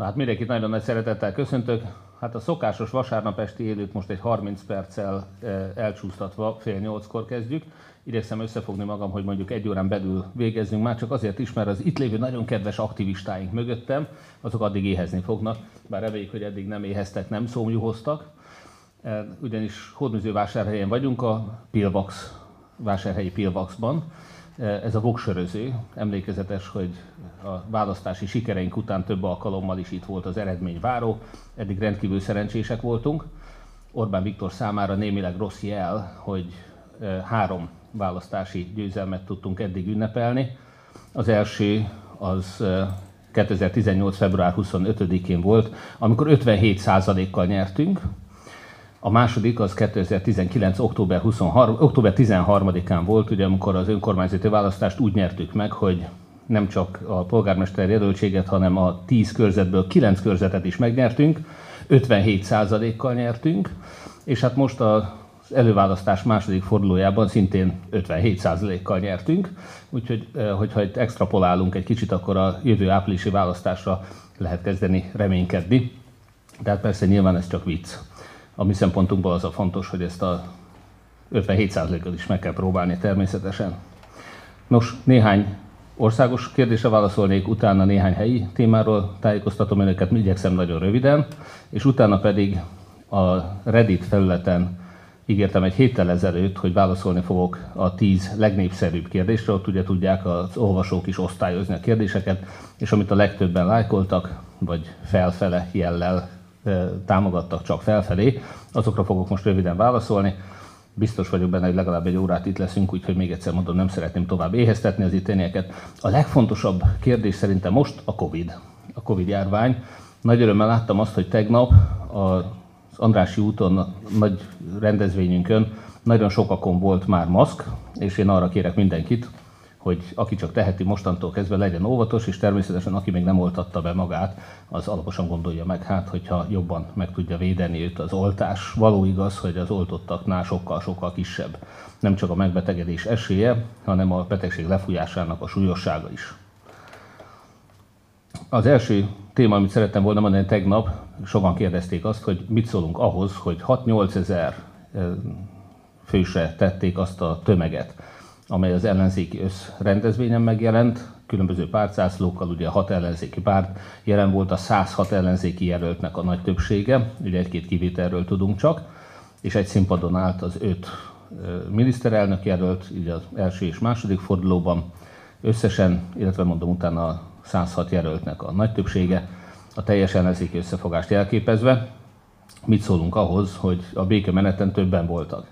Hát mindenkit nagyon nagy szeretettel köszöntök. Hát a szokásos vasárnap esti élőt most egy 30 perccel eh, elcsúsztatva fél nyolckor kezdjük. Igyekszem összefogni magam, hogy mondjuk egy órán belül végezzünk már, csak azért is, mert az itt lévő nagyon kedves aktivistáink mögöttem, azok addig éhezni fognak, bár reméljük, hogy eddig nem éheztek, nem szomjuhoztak. Eh, ugyanis Hódműzővásárhelyen vagyunk, a Pilvax, vásárhelyi Pilvaxban, ez a voksöröző. Emlékezetes, hogy a választási sikereink után több alkalommal is itt volt az eredményváró. Eddig rendkívül szerencsések voltunk. Orbán Viktor számára némileg rossz jel, hogy három választási győzelmet tudtunk eddig ünnepelni. Az első az 2018. február 25-én volt, amikor 57%-kal nyertünk, a második az 2019. október, 23, október 13-án volt, ugye, amikor az önkormányzati választást úgy nyertük meg, hogy nem csak a polgármester jelöltséget, hanem a 10 körzetből 9 körzetet is megnyertünk, 57%-kal nyertünk, és hát most az előválasztás második fordulójában szintén 57%-kal nyertünk, úgyhogy eh, hogyha itt extrapolálunk egy kicsit, akkor a jövő áprilisi választásra lehet kezdeni reménykedni. Tehát persze nyilván ez csak vicc a mi szempontunkból az a fontos, hogy ezt a 57%-ot is meg kell próbálni természetesen. Nos, néhány országos kérdésre válaszolnék, utána néhány helyi témáról tájékoztatom önöket, igyekszem nagyon röviden, és utána pedig a Reddit felületen ígértem egy héttel ezelőtt, hogy válaszolni fogok a tíz legnépszerűbb kérdésre, ott ugye tudják az olvasók is osztályozni a kérdéseket, és amit a legtöbben lájkoltak, vagy felfele jellel támogattak csak felfelé, azokra fogok most röviden válaszolni. Biztos vagyok benne, hogy legalább egy órát itt leszünk, úgyhogy még egyszer mondom, nem szeretném tovább éheztetni az ittenieket. A legfontosabb kérdés szerintem most a Covid, a Covid járvány. Nagy örömmel láttam azt, hogy tegnap az Andrási úton nagy rendezvényünkön nagyon sokakon volt már maszk, és én arra kérek mindenkit, hogy aki csak teheti mostantól kezdve legyen óvatos, és természetesen aki még nem oltatta be magát, az alaposan gondolja meg, hát hogyha jobban meg tudja védeni őt az oltás. Való igaz, hogy az oltottaknál sokkal-sokkal kisebb nem csak a megbetegedés esélye, hanem a betegség lefújásának a súlyossága is. Az első téma, amit szerettem volna mondani tegnap, sokan kérdezték azt, hogy mit szólunk ahhoz, hogy 6-8 ezer főse tették azt a tömeget, amely az ellenzéki összrendezvényen megjelent, különböző pártszászlókkal, ugye a hat ellenzéki párt, jelen volt a 106 ellenzéki jelöltnek a nagy többsége, ugye egy-két kivételről tudunk csak, és egy színpadon állt az öt miniszterelnök jelölt, így az első és második fordulóban, összesen, illetve mondom utána a 106 jelöltnek a nagy többsége, a teljes ellenzéki összefogást jelképezve. Mit szólunk ahhoz, hogy a békemeneten többen voltak?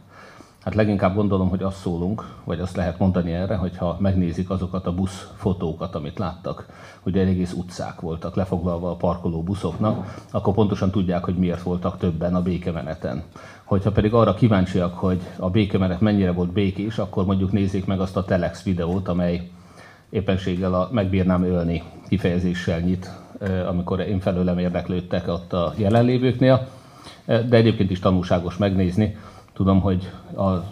Hát leginkább gondolom, hogy azt szólunk, vagy azt lehet mondani erre, hogyha megnézik azokat a busz fotókat, amit láttak, hogy egész utcák voltak lefoglalva a parkoló buszoknak, akkor pontosan tudják, hogy miért voltak többen a békemeneten. Hogyha pedig arra kíváncsiak, hogy a békemenet mennyire volt békés, akkor mondjuk nézzék meg azt a Telex videót, amely éppenséggel a megbírnám ölni kifejezéssel nyit, amikor én felőlem érdeklődtek ott a jelenlévőknél, de egyébként is tanulságos megnézni, Tudom, hogy a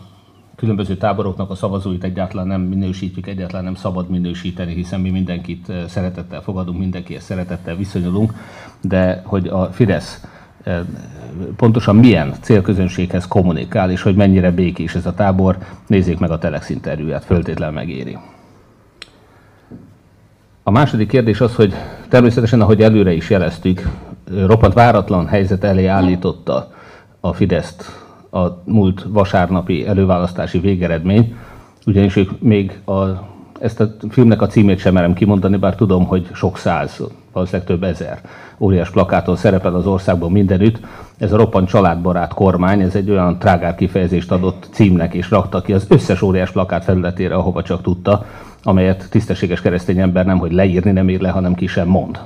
különböző táboroknak a szavazóit egyáltalán nem minősítjük, egyáltalán nem szabad minősíteni, hiszen mi mindenkit eh, szeretettel fogadunk, mindenkihez szeretettel viszonyulunk, de hogy a Fidesz eh, pontosan milyen célközönséghez kommunikál, és hogy mennyire békés ez a tábor, nézzék meg a Telex interjúját, föltétlen megéri. A második kérdés az, hogy természetesen, ahogy előre is jeleztük, roppant váratlan helyzet elé állította a Fideszt a múlt vasárnapi előválasztási végeredmény, ugyanis ők még a, ezt a filmnek a címét sem merem kimondani, bár tudom, hogy sok száz, valószínűleg több ezer óriás plakáton szerepel az országban mindenütt. Ez a roppant családbarát kormány, ez egy olyan trágár kifejezést adott címnek, és rakta ki az összes óriás plakát felületére, ahova csak tudta, amelyet tisztességes keresztény ember nem, hogy leírni nem ír le, hanem ki sem mond.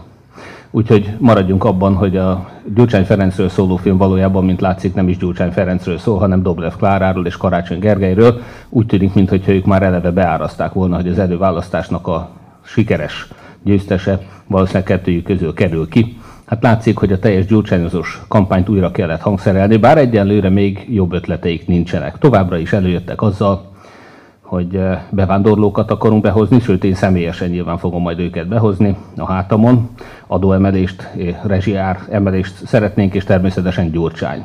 Úgyhogy maradjunk abban, hogy a Gyurcsány Ferencről szóló film valójában, mint látszik, nem is Gyurcsány Ferencről szól, hanem Dobrev Kláráról és Karácsony Gergelyről. Úgy tűnik, mintha ők már eleve beáraszták volna, hogy az előválasztásnak a sikeres győztese valószínűleg kettőjük közül kerül ki. Hát látszik, hogy a teljes gyurcsányozós kampányt újra kellett hangszerelni, bár egyenlőre még jobb ötleteik nincsenek. Továbbra is előjöttek azzal, hogy bevándorlókat akarunk behozni, sőt én személyesen nyilván fogom majd őket behozni a hátamon. Adóemelést, rezsiár emelést szeretnénk, és természetesen gyurcsány.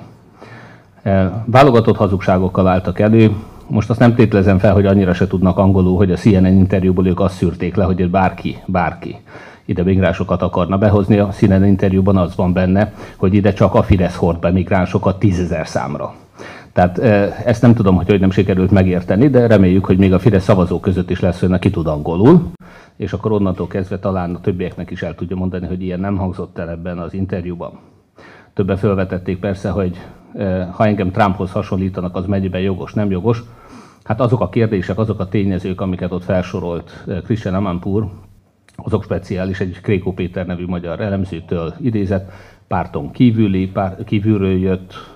Válogatott hazugságokkal álltak elő, most azt nem tétlezem fel, hogy annyira se tudnak angolul, hogy a CNN interjúból ők azt szűrték le, hogy bárki, bárki ide migránsokat akarna behozni. A CNN interjúban az van benne, hogy ide csak a Fidesz hord be migránsokat tízezer számra. Tehát ezt nem tudom, hogy hogy nem sikerült megérteni, de reméljük, hogy még a Fidesz szavazók között is lesz, hogy neki tud angolul, és akkor onnantól kezdve talán a többieknek is el tudja mondani, hogy ilyen nem hangzott el ebben az interjúban. Többen felvetették persze, hogy ha engem Trumphoz hasonlítanak, az mennyiben jogos, nem jogos. Hát azok a kérdések, azok a tényezők, amiket ott felsorolt Christian Amanpour, azok speciális, egy Kréko Péter nevű magyar elemzőtől idézett, párton kívüli, pár, kívülről jött,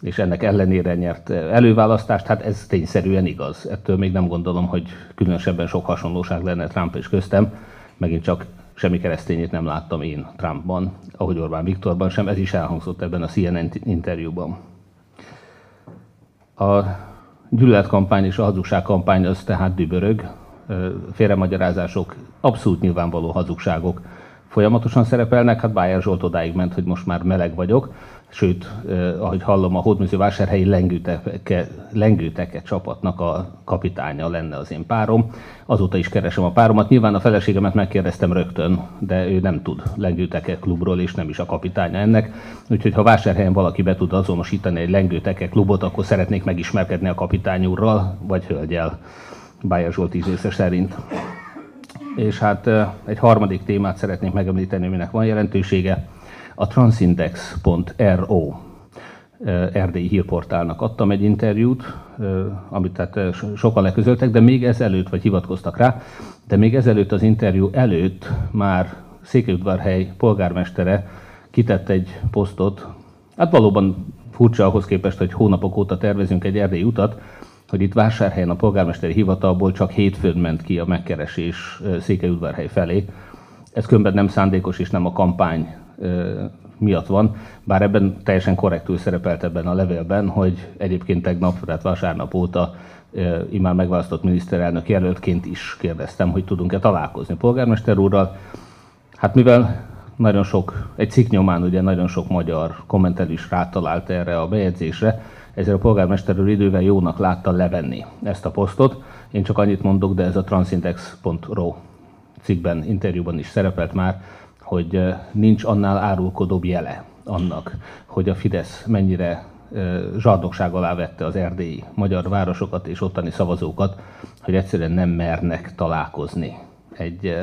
és ennek ellenére nyert előválasztást, hát ez tényszerűen igaz. Ettől még nem gondolom, hogy különösebben sok hasonlóság lenne Trump és köztem. Megint csak semmi keresztényét nem láttam én Trumpban, ahogy Orbán Viktorban sem, ez is elhangzott ebben a CNN interjúban. A gyűlöletkampány és a hazugságkampány az tehát dübörög, félremagyarázások, abszolút nyilvánvaló hazugságok folyamatosan szerepelnek. Hát Bájer Zsolt odáig ment, hogy most már meleg vagyok, sőt, eh, ahogy hallom, a hódműző vásárhelyi lengőteke, lengőteke csapatnak a kapitánya lenne az én párom. Azóta is keresem a páromat. Nyilván a feleségemet megkérdeztem rögtön, de ő nem tud lengőteke klubról, és nem is a kapitánya ennek. Úgyhogy ha vásárhelyen valaki be tud azonosítani egy lengőteke klubot, akkor szeretnék megismerkedni a kapitány úrral, vagy hölgyel. Bájer Zsolt ízlése szerint. És hát egy harmadik témát szeretnék megemlíteni, aminek van jelentősége. A transindex.ro erdélyi hírportálnak adtam egy interjút, amit tehát sokan leközöltek, de még ezelőtt, vagy hivatkoztak rá, de még ezelőtt az interjú előtt már Székelyudvarhely polgármestere kitett egy posztot, hát valóban furcsa ahhoz képest, hogy hónapok óta tervezünk egy erdélyi utat, hogy itt vásárhelyen a polgármesteri hivatalból csak hétfőn ment ki a megkeresés Székelyudvarhely felé. Ez különben nem szándékos és nem a kampány miatt van, bár ebben teljesen korrektül szerepelt ebben a levélben, hogy egyébként tegnap, tehát vasárnap óta immár megválasztott miniszterelnök jelöltként is kérdeztem, hogy tudunk-e találkozni polgármester úrral. Hát mivel nagyon sok, egy cikk nyomán ugye nagyon sok magyar kommentel is rátalált erre a bejegyzésre, ezért a polgármester úr idővel jónak látta levenni ezt a posztot. Én csak annyit mondok, de ez a transindex.ro cikkben, interjúban is szerepelt már, hogy nincs annál árulkodóbb jele annak, hogy a Fidesz mennyire zsardogság alá vette az erdélyi magyar városokat és ottani szavazókat, hogy egyszerűen nem mernek találkozni egy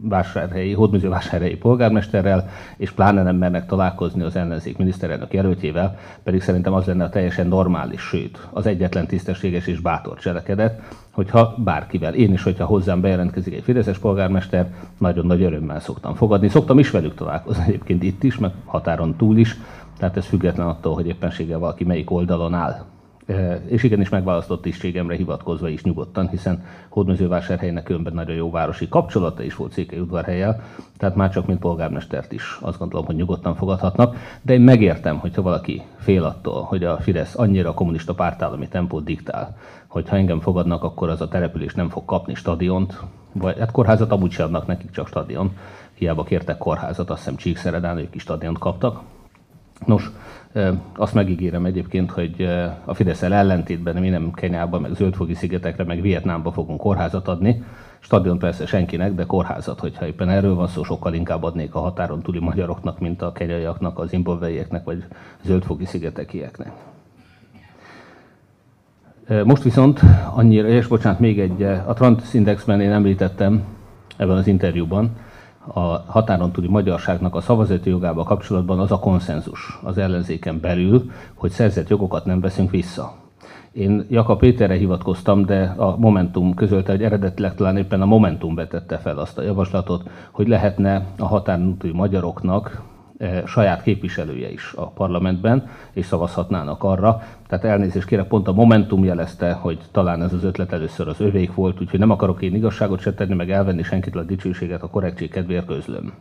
vásárhelyi, hódműző vásárhelyi polgármesterrel, és pláne nem mernek találkozni az ellenzék miniszterelnök jelöltjével, pedig szerintem az lenne a teljesen normális, sőt, az egyetlen tisztességes és bátor cselekedet, hogyha bárkivel, én is, hogyha hozzám bejelentkezik egy fideszes polgármester, nagyon nagy örömmel szoktam fogadni. Szoktam is velük találkozni egyébként itt is, meg határon túl is, tehát ez független attól, hogy éppenséggel valaki melyik oldalon áll és igenis megválasztott tisztségemre hivatkozva is nyugodtan, hiszen Hódmezővásárhelynek önben nagyon jó városi kapcsolata is volt Székely udvarhelyel, tehát már csak mint polgármestert is azt gondolom, hogy nyugodtan fogadhatnak, de én megértem, hogyha valaki fél attól, hogy a Fidesz annyira a kommunista pártállami tempót diktál, hogy ha engem fogadnak, akkor az a település nem fog kapni stadiont, vagy hát kórházat amúgy sem adnak nekik csak stadion, hiába kértek kórházat, azt hiszem Csíkszeredán ők is stadiont kaptak. Nos, azt megígérem egyébként, hogy a fidesz ellentétben mi nem Kenyába, meg Zöldfogi szigetekre, meg Vietnámba fogunk kórházat adni. Stadion persze senkinek, de kórházat, hogyha éppen erről van szó, sokkal inkább adnék a határon túli magyaroknak, mint a kenyaiaknak, az zimbabweieknek, vagy Zöldfogi szigetekieknek. Most viszont annyira, és bocsánat, még egy, a Trans Indexben én említettem ebben az interjúban, a határon túli magyarságnak a szavazati jogával kapcsolatban az a konszenzus az ellenzéken belül, hogy szerzett jogokat nem veszünk vissza. Én Jakab Péterre hivatkoztam, de a Momentum közölte, hogy eredetileg talán éppen a Momentum vetette fel azt a javaslatot, hogy lehetne a határon túli magyaroknak saját képviselője is a parlamentben, és szavazhatnának arra. Tehát elnézést kérek, pont a Momentum jelezte, hogy talán ez az ötlet először az övék volt, úgyhogy nem akarok én igazságot se tenni, meg elvenni senkitől a dicsőséget, a korrektség kedvéért közlöm.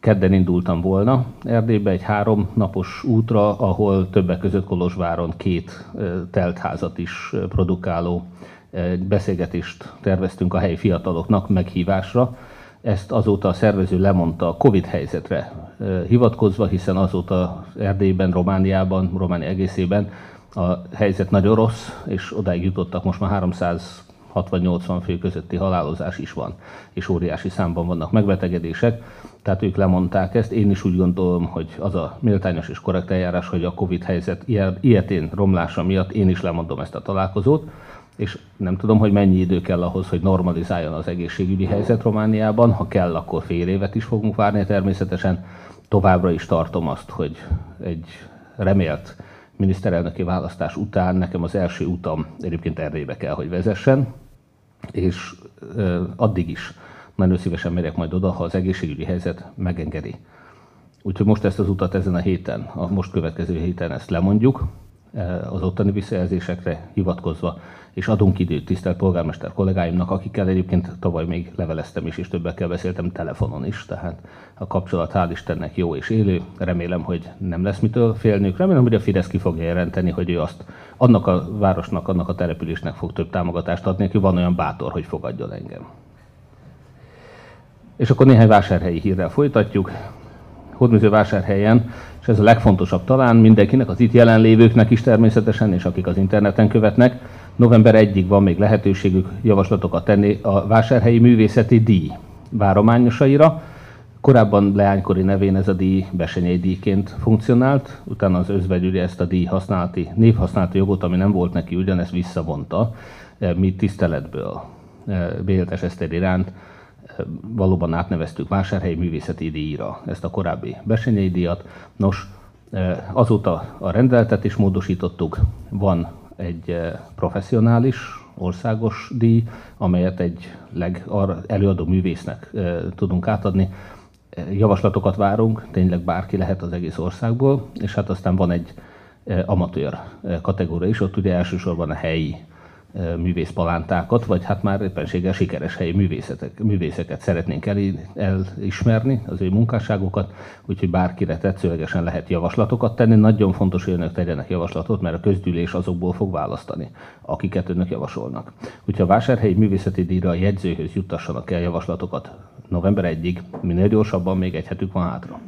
Kedden indultam volna Erdélybe egy három napos útra, ahol többek között Kolozsváron két teltházat is produkáló beszélgetést terveztünk a helyi fiataloknak meghívásra. Ezt azóta a szervező lemondta a Covid helyzetre hivatkozva, hiszen azóta Erdélyben, Romániában, Románia egészében a helyzet nagyon rossz, és odáig jutottak most már 300 60-80 fő közötti halálozás is van, és óriási számban vannak megbetegedések, tehát ők lemondták ezt. Én is úgy gondolom, hogy az a méltányos és korrekt eljárás, hogy a Covid helyzet ilyetén romlása miatt én is lemondom ezt a találkozót, és nem tudom, hogy mennyi idő kell ahhoz, hogy normalizáljon az egészségügyi helyzet Romániában. Ha kell, akkor fél évet is fogunk várni természetesen. Továbbra is tartom azt, hogy egy remélt miniszterelnöki választás után nekem az első utam egyébként Erdélybe kell, hogy vezessen, és addig is nagyon szívesen megyek majd oda, ha az egészségügyi helyzet megengedi. Úgyhogy most ezt az utat ezen a héten, a most következő héten ezt lemondjuk, az ottani visszajelzésekre hivatkozva, és adunk időt tisztelt polgármester kollégáimnak, akikkel egyébként tavaly még leveleztem is, és többekkel beszéltem telefonon is, tehát a kapcsolat hál' Istennek jó és élő. Remélem, hogy nem lesz mitől félnünk. Remélem, hogy a Fidesz ki fogja jelenteni, hogy ő azt annak a városnak, annak a településnek fog több támogatást adni, aki van olyan bátor, hogy fogadjon engem. És akkor néhány vásárhelyi hírrel folytatjuk. Hódműző vásárhelyen, és ez a legfontosabb talán mindenkinek, az itt jelenlévőknek is természetesen, és akik az interneten követnek, november 1-ig van még lehetőségük javaslatokat tenni a vásárhelyi művészeti díj várományosaira. Korábban leánykori nevén ez a díj Besenyei díjként funkcionált, utána az özvegyügye ezt a díj használati, névhasználati jogot, ami nem volt neki, ugyanezt visszavonta, eh, mi tiszteletből eh, Béltes Eszter iránt valóban átneveztük Vásárhelyi Művészeti Díjra ezt a korábbi Besenyei díjat. Nos, azóta a rendeletet is módosítottuk, van egy professzionális országos díj, amelyet egy leg, előadó művésznek tudunk átadni. Javaslatokat várunk, tényleg bárki lehet az egész országból, és hát aztán van egy amatőr kategória is, ott ugye elsősorban a helyi művészpalántákat, vagy hát már éppenséggel sikeres helyi művészetek, művészeket szeretnénk el, elismerni, az ő munkásságokat, úgyhogy bárkire tetszőlegesen lehet javaslatokat tenni. Nagyon fontos, hogy önök tegyenek javaslatot, mert a közgyűlés azokból fog választani, akiket önök javasolnak. Úgyhogy a vásárhelyi művészeti díjra a jegyzőhöz juttassanak el javaslatokat november 1-ig, minél gyorsabban még egy hetük van hátra.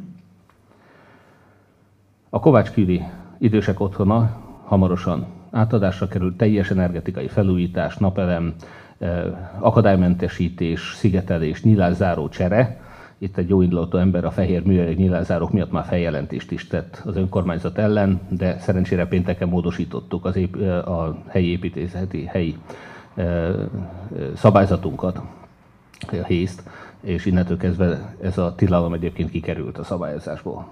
A Kovács Küri idősek otthona hamarosan átadásra kerül, teljes energetikai felújítás, napelem, eh, akadálymentesítés, szigetelés, nyílászáró csere. Itt egy jó indulatú ember a fehér műanyag nyílászárók miatt már feljelentést is tett az önkormányzat ellen, de szerencsére pénteken módosítottuk az ép- eh, a helyi építészeti helyi eh, szabályzatunkat, a hészt, és innentől kezdve ez a tilalom egyébként kikerült a szabályozásból.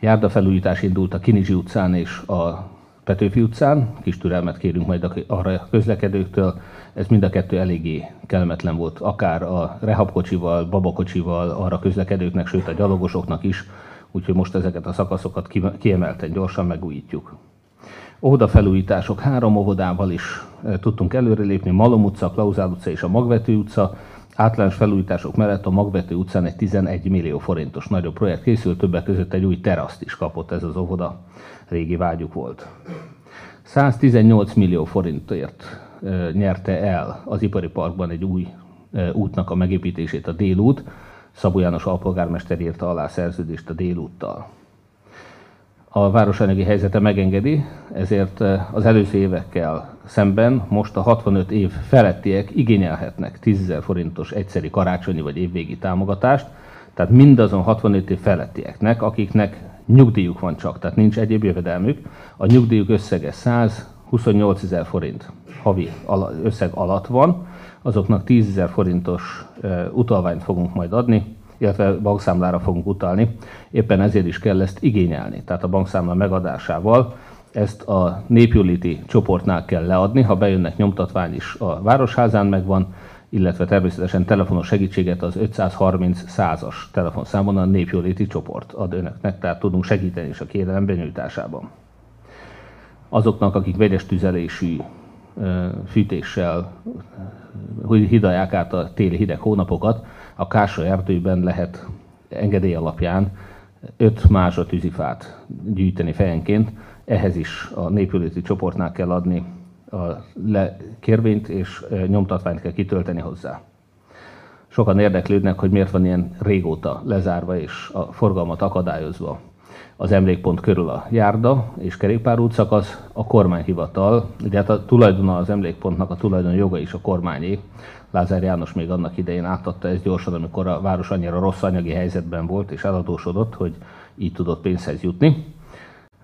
Járda felújítás indult a Kinizsi utcán és a Petőfi utcán, kis türelmet kérünk majd arra a közlekedőktől, ez mind a kettő eléggé kellemetlen volt, akár a rehabkocsival, babakocsival, arra közlekedőknek, sőt a gyalogosoknak is, úgyhogy most ezeket a szakaszokat kiemelten gyorsan megújítjuk. Óvoda felújítások. Három óvodával is eh, tudtunk előrelépni, Malom utca, Klauzál utca és a Magvető utca, Általános felújítások mellett a Magvető utcán egy 11 millió forintos nagyobb projekt készült, többek között egy új teraszt is kapott ez az óvoda, régi vágyuk volt. 118 millió forintért nyerte el az ipari parkban egy új útnak a megépítését a délút. Szabó János alpolgármester írta alá szerződést a délúttal a városanyagi helyzete megengedi, ezért eh, az előző évekkel szemben most a 65 év felettiek igényelhetnek 10 forintos egyszeri karácsonyi vagy évvégi támogatást, tehát mindazon 65 év felettieknek, akiknek nyugdíjuk van csak, tehát nincs egyéb jövedelmük, a nyugdíjuk összege 128 ezer forint havi összeg alatt van, azoknak 10 ezer forintos eh, utalványt fogunk majd adni, illetve bankszámlára fogunk utalni. Éppen ezért is kell ezt igényelni. Tehát a bankszámla megadásával ezt a népjóléti csoportnál kell leadni, ha bejönnek nyomtatvány is a Városházán megvan, illetve természetesen telefonos segítséget az 530 százas telefonszámon a népjóléti csoport ad önöknek, tehát tudunk segíteni is a kérelem benyújtásában. Azoknak, akik vegyes tüzelésű fűtéssel hidalják át a téli hideg hónapokat, a Kása erdőben lehet engedély alapján 5 másra tűzifát gyűjteni fejenként. Ehhez is a népülőti csoportnál kell adni a kérvényt, és nyomtatványt kell kitölteni hozzá. Sokan érdeklődnek, hogy miért van ilyen régóta lezárva és a forgalmat akadályozva az emlékpont körül a járda és kerékpárút szakasz, a kormányhivatal, ugye hát a tulajdona az emlékpontnak, a tulajdon joga is a kormányé. Lázár János még annak idején átadta ezt gyorsan, amikor a város annyira rossz anyagi helyzetben volt és eladósodott, hogy így tudott pénzhez jutni.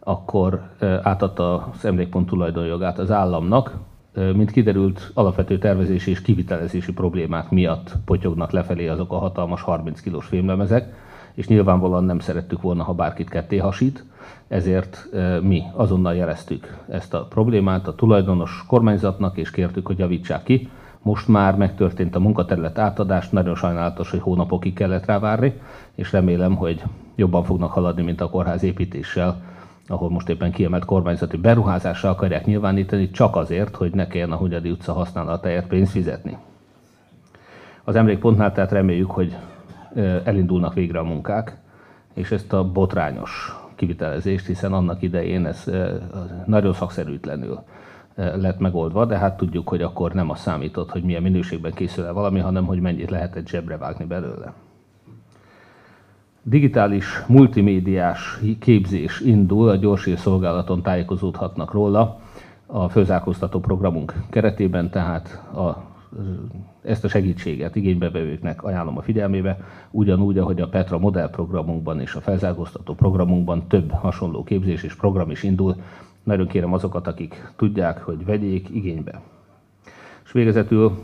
Akkor átadta az emlékpont tulajdonjogát az államnak, mint kiderült, alapvető tervezési és kivitelezési problémák miatt potyognak lefelé azok a hatalmas 30 kilós fémlemezek, és nyilvánvalóan nem szerettük volna, ha bárkit ketté hasít, ezért mi azonnal jeleztük ezt a problémát a tulajdonos kormányzatnak, és kértük, hogy javítsák ki. Most már megtörtént a munkaterület átadás, nagyon sajnálatos, hogy hónapokig kellett rá várni, és remélem, hogy jobban fognak haladni, mint a kórház építéssel, ahol most éppen kiemelt kormányzati beruházással akarják nyilvánítani, csak azért, hogy ne kelljen a Hunyadi utca használatáért pénzt fizetni. Az emlékpontnál tehát reméljük, hogy elindulnak végre a munkák, és ezt a botrányos kivitelezést, hiszen annak idején ez nagyon szakszerűtlenül lett megoldva, de hát tudjuk, hogy akkor nem az számított, hogy milyen minőségben készül el valami, hanem hogy mennyit lehetett zsebre vágni belőle. Digitális, multimédiás képzés indul, a gyorsér szolgálaton tájékozódhatnak róla a főzárkóztató programunk keretében, tehát a ezt a segítséget igénybevevőknek ajánlom a figyelmébe, ugyanúgy, ahogy a Petra modellprogramunkban és a felzárkóztató programunkban több hasonló képzés és program is indul. Nagyon kérem azokat, akik tudják, hogy vegyék igénybe. És végezetül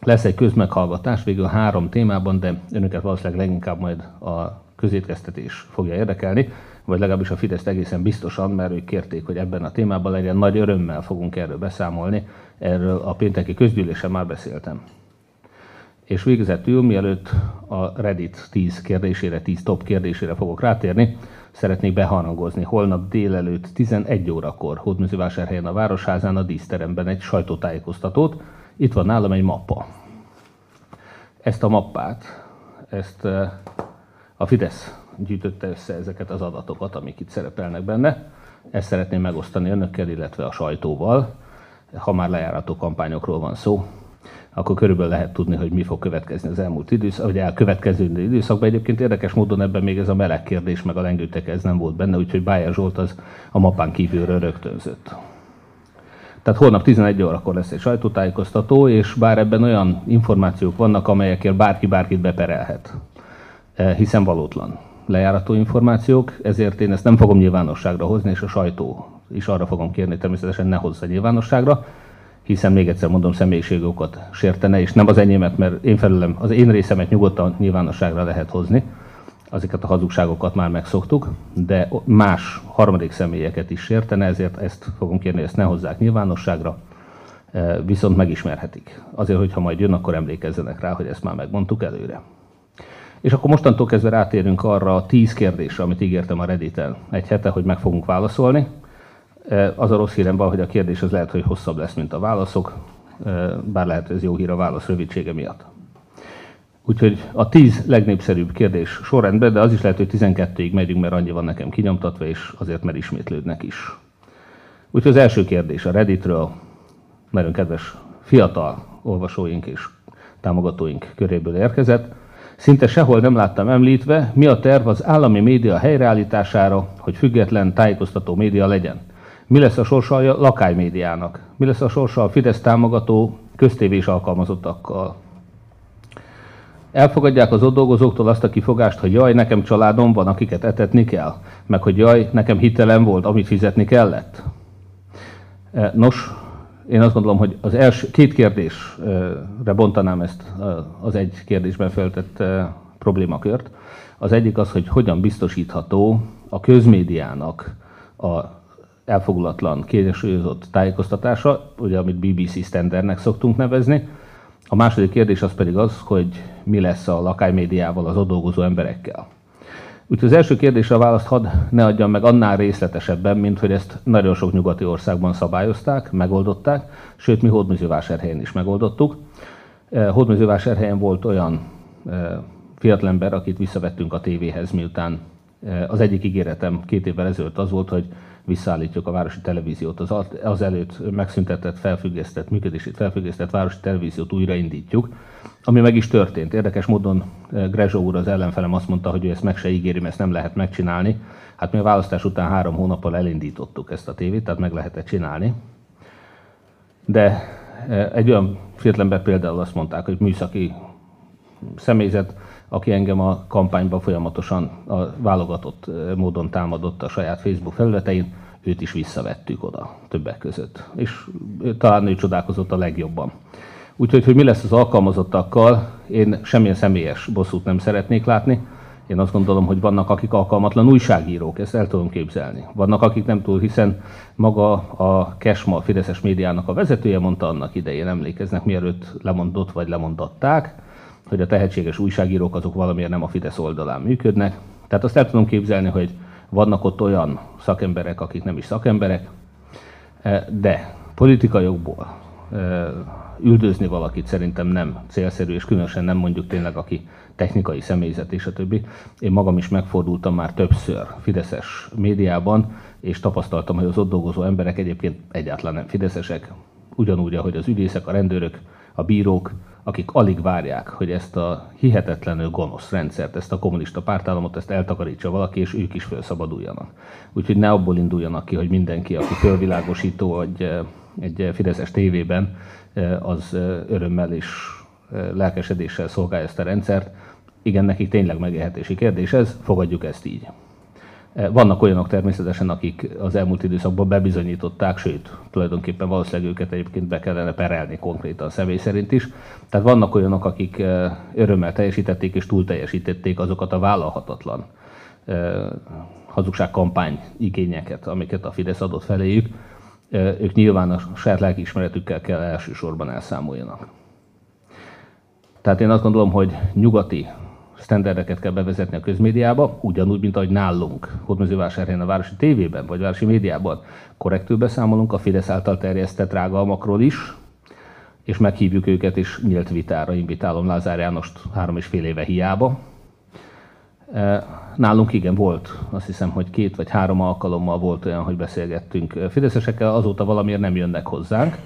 lesz egy közmeghallgatás, végül három témában, de önöket valószínűleg leginkább majd a közétkeztetés fogja érdekelni, vagy legalábbis a Fidesz egészen biztosan, mert ők kérték, hogy ebben a témában legyen. Nagy örömmel fogunk erről beszámolni. Erről a pénteki közgyűlésen már beszéltem. És végezetül, mielőtt a Reddit 10 kérdésére, 10 top kérdésére fogok rátérni, szeretnék beharangozni holnap délelőtt 11 órakor Hódműzővásárhelyen a Városházán a díszteremben egy sajtótájékoztatót. Itt van nálam egy mappa. Ezt a mappát, ezt eh, a Fidesz gyűjtötte össze ezeket az adatokat, amik itt szerepelnek benne. Ezt szeretném megosztani önökkel, illetve a sajtóval. Ha már lejárató kampányokról van szó, akkor körülbelül lehet tudni, hogy mi fog következni az elmúlt időszak, vagy elkövetkező időszakban. Egyébként érdekes módon ebben még ez a meleg kérdés, meg a lengőtek ez nem volt benne, úgyhogy Bájer Zsolt az a mapán kívülről rögtönzött. Tehát holnap 11 órakor lesz egy sajtótájékoztató, és bár ebben olyan információk vannak, amelyekért bárki bárkit beperelhet, eh, hiszen valótlan lejárató információk, ezért én ezt nem fogom nyilvánosságra hozni, és a sajtó is arra fogom kérni, természetesen ne hozza nyilvánosságra, hiszen még egyszer mondom, személyiségokat sértene, és nem az enyémet, mert én felülem, az én részemet nyugodtan nyilvánosságra lehet hozni, azokat a hazugságokat már megszoktuk, de más harmadik személyeket is sértene, ezért ezt fogom kérni, ezt ne hozzák nyilvánosságra, e, viszont megismerhetik. Azért, hogyha majd jön, akkor emlékezzenek rá, hogy ezt már megmondtuk előre. És akkor mostantól kezdve rátérünk arra a tíz kérdésre, amit ígértem a reddit egy hete, hogy meg fogunk válaszolni. E, az a rossz hírem van, hogy a kérdés az lehet, hogy hosszabb lesz, mint a válaszok, e, bár lehet, hogy ez jó hír a válasz rövidsége miatt. Úgyhogy a tíz legnépszerűbb kérdés sorrendben, de az is lehet, hogy 12-ig megyünk, mert annyi van nekem kinyomtatva, és azért mert ismétlődnek is. Úgyhogy az első kérdés a Redditről, nagyon kedves fiatal olvasóink és támogatóink köréből érkezett. Szinte sehol nem láttam említve, mi a terv az állami média helyreállítására, hogy független tájékoztató média legyen. Mi lesz a sorsa a lakánymédiának? Mi lesz a sorsa a Fidesz támogató köztévés alkalmazottakkal? Elfogadják az ott dolgozóktól azt a kifogást, hogy jaj, nekem családom van, akiket etetni kell, meg hogy jaj, nekem hitelem volt, amit fizetni kellett. E, nos, én azt gondolom, hogy az első két kérdésre bontanám ezt az egy kérdésben feltett e, problémakört. Az egyik az, hogy hogyan biztosítható a közmédiának a elfogulatlan, kiegyensúlyozott tájékoztatása, ugye amit BBC standardnek szoktunk nevezni. A második kérdés az pedig az, hogy mi lesz a lakánymédiával, az ott dolgozó emberekkel. Úgyhogy az első kérdésre a választ hadd ne adjam meg annál részletesebben, mint hogy ezt nagyon sok nyugati országban szabályozták, megoldották, sőt mi Hódműzővásárhelyen is megoldottuk. Hódműzővásárhelyen volt olyan fiatalember, akit visszavettünk a tévéhez, miután az egyik ígéretem két évvel ezelőtt az volt, hogy visszaállítjuk a városi televíziót. Az, az előtt megszüntetett, felfüggesztett, működését felfüggesztett városi televíziót újraindítjuk, ami meg is történt. Érdekes módon Grezsó úr, az ellenfelem azt mondta, hogy ő ezt meg se ígéri, ezt nem lehet megcsinálni. Hát mi a választás után három hónappal elindítottuk ezt a tévét, tehát meg lehetett csinálni. De egy olyan fiatalember például azt mondták, hogy műszaki személyzet, aki engem a kampányban folyamatosan a válogatott módon támadott a saját Facebook felületein, őt is visszavettük oda többek között. És talán ő csodálkozott a legjobban. Úgyhogy, hogy mi lesz az alkalmazottakkal, én semmilyen személyes bosszút nem szeretnék látni. Én azt gondolom, hogy vannak, akik alkalmatlan újságírók, ezt el tudom képzelni. Vannak, akik nem túl, hiszen maga a Kesma, a Fideszes médiának a vezetője mondta annak idején, emlékeznek, mielőtt lemondott vagy lemondották, hogy a tehetséges újságírók azok valamiért nem a Fidesz oldalán működnek. Tehát azt el tudom képzelni, hogy vannak ott olyan szakemberek, akik nem is szakemberek, de politikai jogból üldözni valakit szerintem nem célszerű, és különösen nem mondjuk tényleg, aki technikai személyzet és a többi. Én magam is megfordultam már többször Fideszes médiában, és tapasztaltam, hogy az ott dolgozó emberek egyébként egyáltalán nem fideszesek, ugyanúgy, ahogy az ügyészek, a rendőrök, a bírók, akik alig várják, hogy ezt a hihetetlenül gonosz rendszert, ezt a kommunista pártállamot, ezt eltakarítsa valaki, és ők is felszabaduljanak. Úgyhogy ne abból induljanak ki, hogy mindenki, aki fölvilágosító egy, egy Fideszes tévében, az örömmel és lelkesedéssel szolgálja ezt a rendszert. Igen, nekik tényleg megélhetési kérdés ez, fogadjuk ezt így. Vannak olyanok természetesen, akik az elmúlt időszakban bebizonyították, sőt, tulajdonképpen valószínűleg őket egyébként be kellene perelni konkrétan személy szerint is. Tehát vannak olyanok, akik örömmel teljesítették és túl teljesítették azokat a vállalhatatlan hazugságkampány igényeket, amiket a Fidesz adott feléjük. Ők nyilván a saját lelkiismeretükkel kell elsősorban elszámoljanak. Tehát én azt gondolom, hogy nyugati sztenderdeket kell bevezetni a közmédiába, ugyanúgy, mint ahogy nálunk, Hódmezővásárhelyen a városi tévében, vagy városi médiában. Korrektül beszámolunk a Fidesz által terjesztett rágalmakról is, és meghívjuk őket, és nyílt vitára. Invitálom Lázár Jánost három és fél éve hiába. E, nálunk igen volt, azt hiszem, hogy két vagy három alkalommal volt olyan, hogy beszélgettünk fideszesekkel, azóta valamiért nem jönnek hozzánk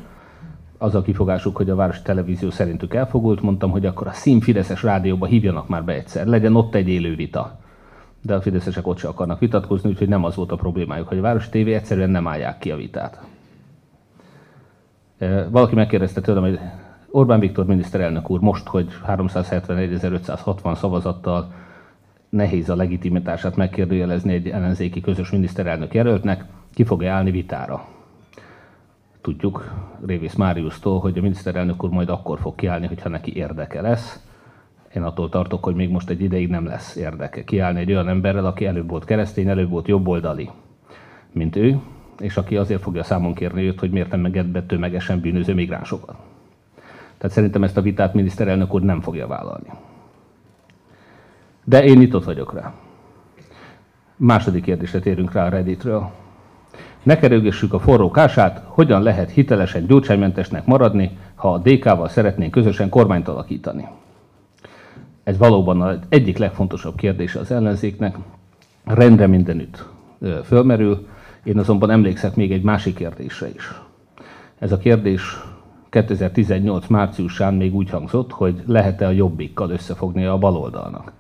az a kifogásuk, hogy a városi televízió szerintük elfogult, mondtam, hogy akkor a színfideszes rádióba hívjanak már be egyszer, legyen ott egy élő vita. De a fideszesek ott se akarnak vitatkozni, úgyhogy nem az volt a problémájuk, hogy a városi tévé egyszerűen nem állják ki a vitát. Valaki megkérdezte tőlem, hogy Orbán Viktor miniszterelnök úr most, hogy 371.560 szavazattal nehéz a legitimitását megkérdőjelezni egy ellenzéki közös miniszterelnök jelöltnek, ki fogja állni vitára tudjuk Révész Máriusztól, hogy a miniszterelnök úr majd akkor fog kiállni, hogyha neki érdeke lesz. Én attól tartok, hogy még most egy ideig nem lesz érdeke kiállni egy olyan emberrel, aki előbb volt keresztény, előbb volt jobboldali, mint ő, és aki azért fogja számon kérni őt, hogy miért nem meged be tömegesen bűnöző migránsokat. Tehát szerintem ezt a vitát miniszterelnök úr nem fogja vállalni. De én nyitott vagyok rá. Második kérdésre térünk rá a Redditről. Ne kerülgessük a forró kását, hogyan lehet hitelesen gyurcsánymentesnek maradni, ha a DK-val szeretnénk közösen kormányt alakítani. Ez valóban az egyik legfontosabb kérdése az ellenzéknek. Rendre mindenütt fölmerül. Én azonban emlékszek még egy másik kérdésre is. Ez a kérdés 2018 márciusán még úgy hangzott, hogy lehet-e a jobbikkal összefogni a baloldalnak.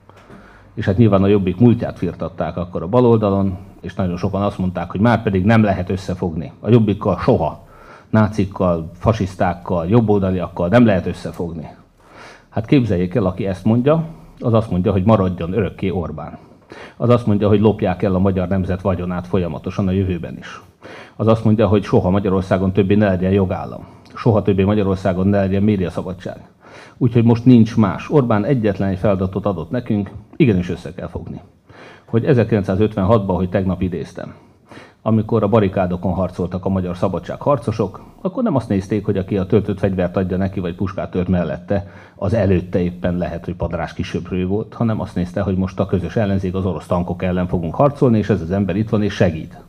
És hát nyilván a jobbik múltját firtatták akkor a baloldalon, és nagyon sokan azt mondták, hogy már pedig nem lehet összefogni. A jobbikkal soha. Nácikkal, fasisztákkal, jobboldaliakkal nem lehet összefogni. Hát képzeljék el, aki ezt mondja, az azt mondja, hogy maradjon örökké Orbán. Az azt mondja, hogy lopják el a magyar nemzet vagyonát folyamatosan a jövőben is. Az azt mondja, hogy soha Magyarországon többé ne legyen jogállam. Soha többé Magyarországon ne legyen médiaszabadság. Úgyhogy most nincs más. Orbán egyetlen egy feladatot adott nekünk, igenis össze kell fogni hogy 1956-ban, hogy tegnap idéztem, amikor a barikádokon harcoltak a magyar szabadságharcosok, akkor nem azt nézték, hogy aki a töltött fegyvert adja neki, vagy puskát tört mellette, az előtte éppen lehet, hogy padrás kisöprő volt, hanem azt nézte, hogy most a közös ellenzék az orosz tankok ellen fogunk harcolni, és ez az ember itt van és segít.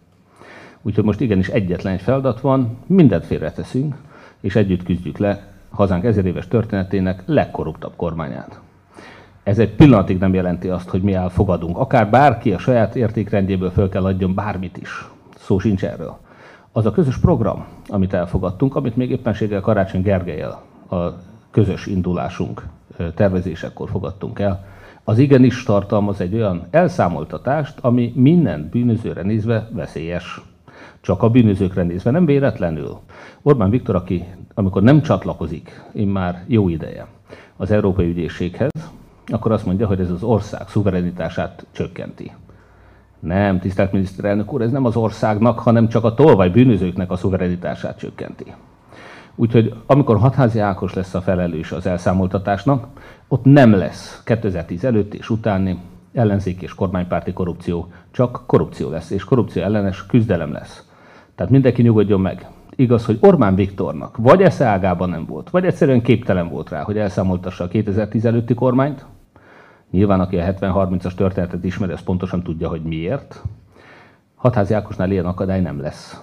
Úgyhogy most igenis egyetlen egy feladat van, mindent félreteszünk, és együtt küzdjük le hazánk ezer éves történetének legkorruptabb kormányát. Ez egy pillanatig nem jelenti azt, hogy mi elfogadunk. Akár bárki a saját értékrendjéből föl kell adjon bármit is. Szó sincs erről. Az a közös program, amit elfogadtunk, amit még éppenséggel Karácsony Gergelyel a közös indulásunk tervezésekor fogadtunk el, az igenis tartalmaz egy olyan elszámoltatást, ami minden bűnözőre nézve veszélyes. Csak a bűnözőkre nézve, nem véletlenül. Orbán Viktor, aki amikor nem csatlakozik, én már jó ideje az Európai Ügyészséghez, akkor azt mondja, hogy ez az ország szuverenitását csökkenti. Nem, tisztelt miniszterelnök úr, ez nem az országnak, hanem csak a tolvaj bűnözőknek a szuverenitását csökkenti. Úgyhogy amikor Hatházi Ákos lesz a felelős az elszámoltatásnak, ott nem lesz 2010 előtt és utáni ellenzék és kormánypárti korrupció, csak korrupció lesz, és korrupció ellenes küzdelem lesz. Tehát mindenki nyugodjon meg. Igaz, hogy Orbán Viktornak vagy esze ágában nem volt, vagy egyszerűen képtelen volt rá, hogy elszámoltassa a 2010 előtti kormányt. Nyilván, aki a 70-30-as történetet ismeri, az pontosan tudja, hogy miért. Hatházi Ákosnál ilyen akadály nem lesz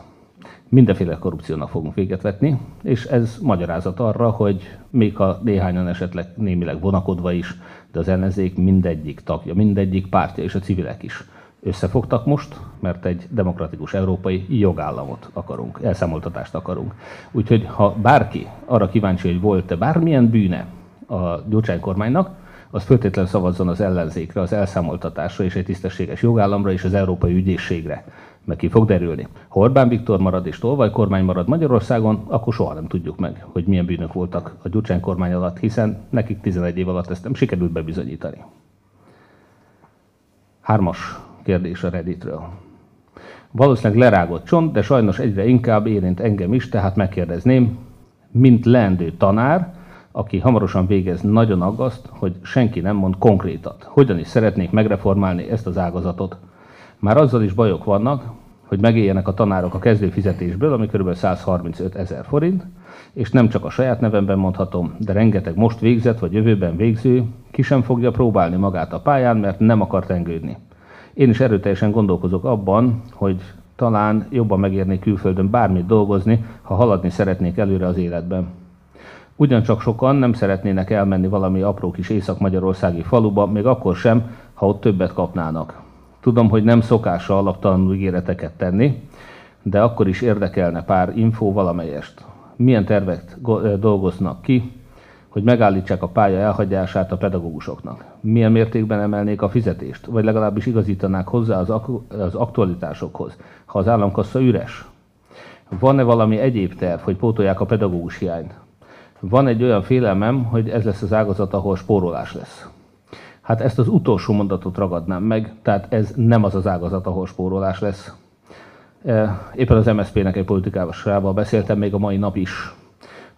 mindenféle korrupciónak fogunk véget vetni, és ez magyarázat arra, hogy még ha néhányan esetleg némileg vonakodva is, de az ellenzék mindegyik tagja, mindegyik pártja és a civilek is összefogtak most, mert egy demokratikus európai jogállamot akarunk, elszámoltatást akarunk. Úgyhogy ha bárki arra kíváncsi, hogy volt-e bármilyen bűne a Gyurcsány kormánynak, az föltétlenül szavazzon az ellenzékre, az elszámoltatásra és egy tisztességes jogállamra és az európai ügyészségre meg ki fog derülni. Ha Orbán Viktor marad és Tolvaj kormány marad Magyarországon, akkor soha nem tudjuk meg, hogy milyen bűnök voltak a Gyurcsány kormány alatt, hiszen nekik 11 év alatt ezt nem sikerült bebizonyítani. Hármas kérdés a Redditről. Valószínűleg lerágott csont, de sajnos egyre inkább érint engem is, tehát megkérdezném, mint leendő tanár, aki hamarosan végez, nagyon aggaszt, hogy senki nem mond konkrétat. Hogyan is szeretnék megreformálni ezt az ágazatot. Már azzal is bajok vannak, hogy megéljenek a tanárok a kezdőfizetésből, ami kb. 135 ezer forint, és nem csak a saját nevemben mondhatom, de rengeteg most végzett vagy jövőben végző ki sem fogja próbálni magát a pályán, mert nem akar tengődni. Én is erőteljesen gondolkozok abban, hogy talán jobban megérné külföldön bármit dolgozni, ha haladni szeretnék előre az életben. Ugyancsak sokan nem szeretnének elmenni valami apró kis észak-magyarországi faluba, még akkor sem, ha ott többet kapnának. Tudom, hogy nem szokása alaptalanul ígéreteket tenni, de akkor is érdekelne pár infó valamelyest. Milyen tervek dolgoznak ki, hogy megállítsák a pálya elhagyását a pedagógusoknak? Milyen mértékben emelnék a fizetést, vagy legalábbis igazítanák hozzá az, ak- az aktualitásokhoz, ha az államkassa üres? Van-e valami egyéb terv, hogy pótolják a pedagógus hiányt? Van egy olyan félelmem, hogy ez lesz az ágazat, ahol spórolás lesz. Hát ezt az utolsó mondatot ragadnám meg, tehát ez nem az az ágazat, ahol spórolás lesz. E, éppen az MSZP-nek egy politikával beszéltem még a mai nap is,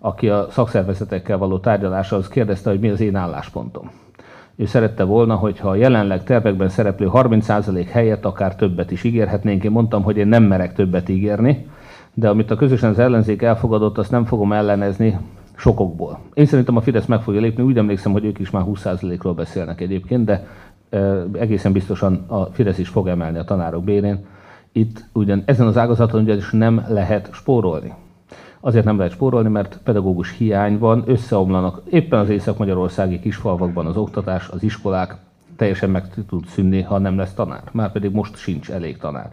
aki a szakszervezetekkel való tárgyaláshoz kérdezte, hogy mi az én álláspontom. Ő szerette volna, hogyha a jelenleg tervekben szereplő 30% helyett akár többet is ígérhetnénk. Én mondtam, hogy én nem merek többet ígérni, de amit a közösen az ellenzék elfogadott, azt nem fogom ellenezni, sokokból. Én szerintem a Fidesz meg fogja lépni, úgy emlékszem, hogy ők is már 20%-ról beszélnek egyébként, de egészen biztosan a Fidesz is fog emelni a tanárok bérén. Itt ugyan ezen az ágazaton ugyanis nem lehet spórolni. Azért nem lehet spórolni, mert pedagógus hiány van, összeomlanak éppen az észak-magyarországi kisfalvakban az oktatás, az iskolák teljesen meg tud szűnni, ha nem lesz tanár. Már most sincs elég tanár.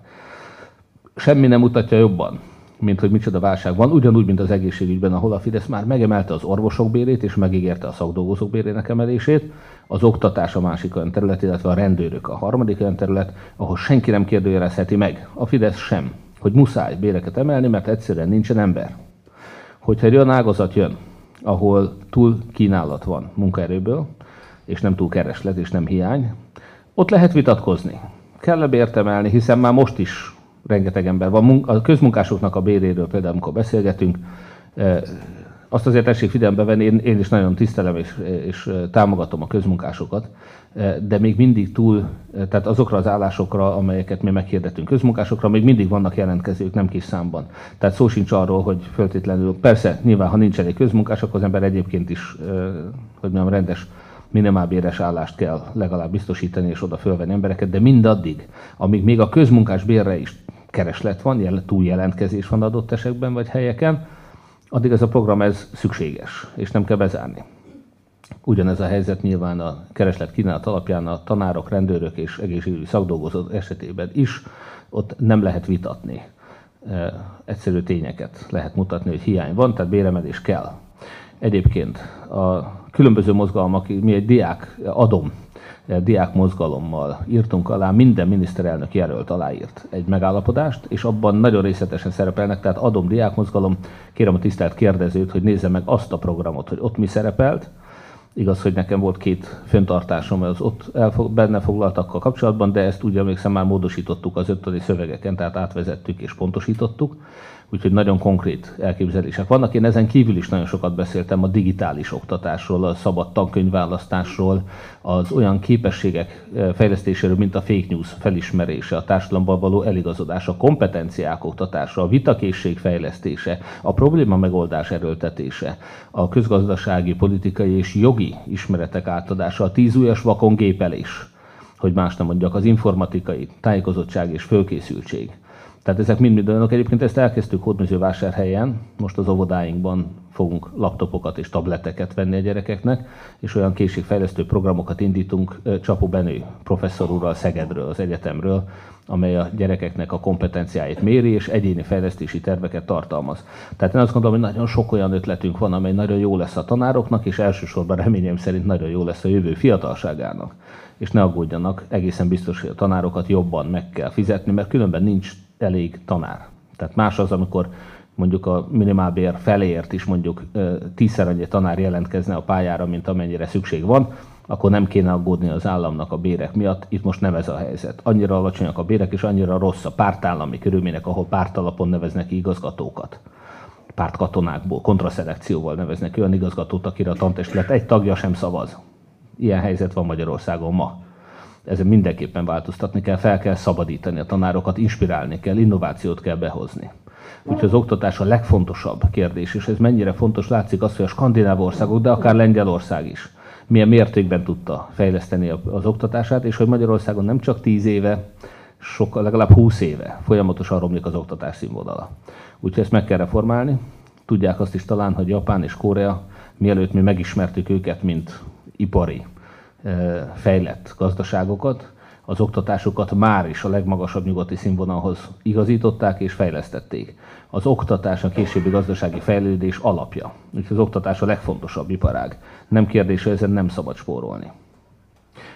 Semmi nem mutatja jobban, mint hogy micsoda válság van, ugyanúgy, mint az egészségügyben, ahol a Fidesz már megemelte az orvosok bérét, és megígérte a szakdolgozók bérének emelését, az oktatás a másik olyan terület, illetve a rendőrök a harmadik olyan terület, ahol senki nem kérdőjelezheti meg, a Fidesz sem, hogy muszáj béreket emelni, mert egyszerűen nincsen ember. Hogyha egy olyan ágazat jön, ahol túl kínálat van munkaerőből, és nem túl kereslet, és nem hiány, ott lehet vitatkozni. Kell-e bért hiszen már most is rengeteg ember van. A közmunkásoknak a béréről például, amikor beszélgetünk, eh, azt azért tessék figyelembe venni, én, én is nagyon tisztelem és, és támogatom a közmunkásokat, de még mindig túl, tehát azokra az állásokra, amelyeket mi meghirdetünk közmunkásokra, még mindig vannak jelentkezők, nem kis számban. Tehát szó sincs arról, hogy föltétlenül, persze, nyilván, ha nincs elég közmunkás, akkor az ember egyébként is, hogy mondjam, rendes minimálbéres állást kell legalább biztosítani és oda fölvenni embereket, de mindaddig, amíg még a közmunkás bérre is kereslet van, túljelentkezés van adott esetben vagy helyeken, addig ez a program ez szükséges, és nem kell bezárni. Ugyanez a helyzet nyilván a kereslet kínálat alapján a tanárok, rendőrök és egészségügyi szakdolgozók esetében is. Ott nem lehet vitatni. Egyszerű tényeket lehet mutatni, hogy hiány van, tehát béremelés kell. Egyébként a különböző mozgalmak, mi egy diák adom diák mozgalommal írtunk alá, minden miniszterelnök jelölt aláírt egy megállapodást, és abban nagyon részletesen szerepelnek, tehát adom diák mozgalom, kérem a tisztelt kérdezőt, hogy nézze meg azt a programot, hogy ott mi szerepelt, Igaz, hogy nekem volt két fenntartásom az ott elfog, benne foglaltakkal kapcsolatban, de ezt úgy emlékszem már módosítottuk az ötödi szövegeken, tehát átvezettük és pontosítottuk úgyhogy nagyon konkrét elképzelések vannak. Én ezen kívül is nagyon sokat beszéltem a digitális oktatásról, a szabad tankönyvválasztásról, az olyan képességek eh, fejlesztéséről, mint a fake news felismerése, a társadalomban való eligazodás, a kompetenciák oktatása, a vitakészség fejlesztése, a probléma megoldás erőltetése, a közgazdasági, politikai és jogi ismeretek átadása, a tíz újas vakon gépelés, hogy más nem mondjak, az informatikai tájékozottság és fölkészültség tehát ezek mind-mind olyanok. Egyébként ezt elkezdtük Hódműzővásárhelyen, most az óvodáinkban fogunk laptopokat és tableteket venni a gyerekeknek, és olyan készségfejlesztő programokat indítunk Csapó Benő professzor úrral Szegedről, az egyetemről, amely a gyerekeknek a kompetenciáit méri, és egyéni fejlesztési terveket tartalmaz. Tehát én azt gondolom, hogy nagyon sok olyan ötletünk van, amely nagyon jó lesz a tanároknak, és elsősorban reményem szerint nagyon jó lesz a jövő fiatalságának. És ne aggódjanak, egészen biztos, hogy a tanárokat jobban meg kell fizetni, mert különben nincs elég tanár. Tehát más az, amikor mondjuk a minimálbér feléért is mondjuk tízszer annyi tanár jelentkezne a pályára, mint amennyire szükség van, akkor nem kéne aggódni az államnak a bérek miatt. Itt most nem ez a helyzet. Annyira alacsonyak a bérek, és annyira rossz a pártállami körülmények, ahol pártalapon neveznek igazgatókat. Pártkatonákból, kontraszelekcióval neveznek olyan igazgatót, akire a tantestület egy tagja sem szavaz. Ilyen helyzet van Magyarországon ma ezen mindenképpen változtatni kell, fel kell szabadítani a tanárokat, inspirálni kell, innovációt kell behozni. Úgyhogy az oktatás a legfontosabb kérdés, és ez mennyire fontos, látszik az, hogy a skandináv országok, de akár Lengyelország is milyen mértékben tudta fejleszteni az oktatását, és hogy Magyarországon nem csak 10 éve, sokkal, legalább 20 éve folyamatosan romlik az oktatás színvonala. Úgyhogy ezt meg kell reformálni. Tudják azt is talán, hogy Japán és Korea, mielőtt mi megismertük őket, mint ipari fejlett gazdaságokat, az oktatásukat már is a legmagasabb nyugati színvonalhoz igazították és fejlesztették. Az oktatás a későbbi gazdasági fejlődés alapja. Úgyhogy az oktatás a legfontosabb iparág. Nem kérdés, hogy ezen nem szabad spórolni.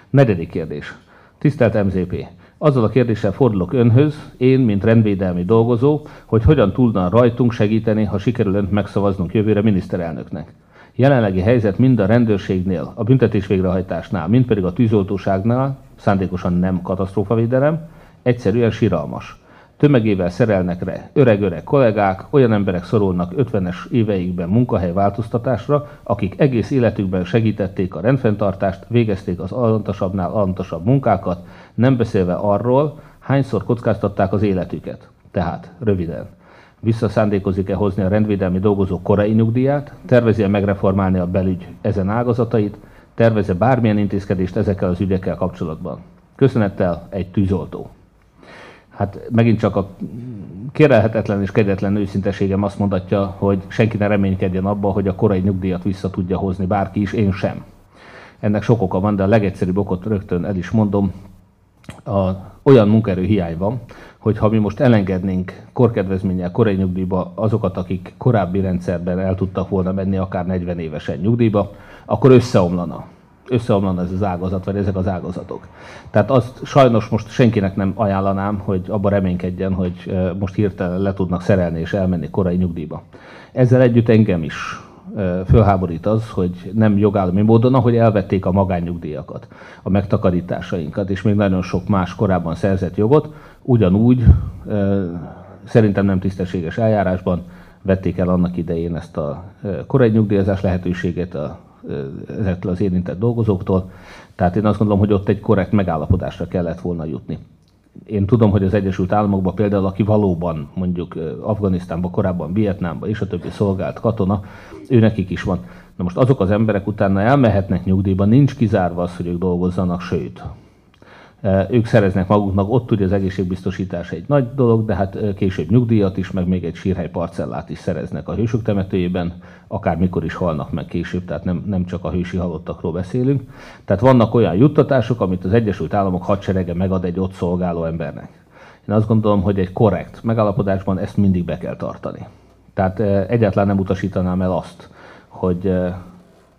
Negyedik kérdés. Tisztelt MZP! Azzal a kérdéssel fordulok önhöz, én, mint rendvédelmi dolgozó, hogy hogyan tudna rajtunk segíteni, ha sikerül önt megszavaznunk jövőre miniszterelnöknek jelenlegi helyzet mind a rendőrségnél, a büntetés végrehajtásnál, mind pedig a tűzoltóságnál, szándékosan nem katasztrófavédelem, egyszerűen siralmas. Tömegével szerelnek re öreg-öreg kollégák, olyan emberek szorulnak 50-es éveikben munkahely változtatásra, akik egész életükben segítették a rendfenntartást, végezték az alantasabbnál alantasabb munkákat, nem beszélve arról, hányszor kockáztatták az életüket. Tehát, röviden, visszaszándékozik-e hozni a rendvédelmi dolgozók korai nyugdíját, tervezi-e megreformálni a belügy ezen ágazatait, tervezi bármilyen intézkedést ezekkel az ügyekkel kapcsolatban. Köszönettel egy tűzoltó. Hát megint csak a kérelhetetlen és kegyetlen őszinteségem azt mondatja, hogy senki ne reménykedjen abba, hogy a korai nyugdíjat vissza tudja hozni bárki is, én sem. Ennek sok oka van, de a legegyszerűbb okot rögtön el is mondom. A, olyan munkaerő hiány van, hogy ha mi most elengednénk korkedvezménnyel korai nyugdíjba azokat, akik korábbi rendszerben el tudtak volna menni akár 40 évesen nyugdíjba, akkor összeomlana. Összeomlana ez az ágazat, vagy ezek az ágazatok. Tehát azt sajnos most senkinek nem ajánlanám, hogy abba reménykedjen, hogy most hirtelen le tudnak szerelni és elmenni korai nyugdíjba. Ezzel együtt engem is fölháborít az, hogy nem jogállami módon, ahogy elvették a magánnyugdíjakat, a megtakarításainkat, és még nagyon sok más korábban szerzett jogot, ugyanúgy szerintem nem tisztességes eljárásban vették el annak idején ezt a korai nyugdíjazás lehetőséget a, ezektől az érintett dolgozóktól. Tehát én azt gondolom, hogy ott egy korrekt megállapodásra kellett volna jutni. Én tudom, hogy az Egyesült Államokban például, aki valóban mondjuk Afganisztánban, korábban Vietnámban és a többi szolgált katona, ő nekik is van. Na most azok az emberek utána elmehetnek nyugdíjba, nincs kizárva az, hogy ők dolgozzanak, sőt, Ők szereznek maguknak, ott ugye az egészségbiztosítás egy nagy dolog, de hát később nyugdíjat is, meg még egy sírhely parcellát is szereznek a hősök temetőjében, akár mikor is halnak meg később, tehát nem, nem csak a hősi halottakról beszélünk. Tehát vannak olyan juttatások, amit az Egyesült Államok hadserege megad egy ott szolgáló embernek. Én azt gondolom, hogy egy korrekt megállapodásban ezt mindig be kell tartani. Tehát egyáltalán nem utasítanám el azt, hogy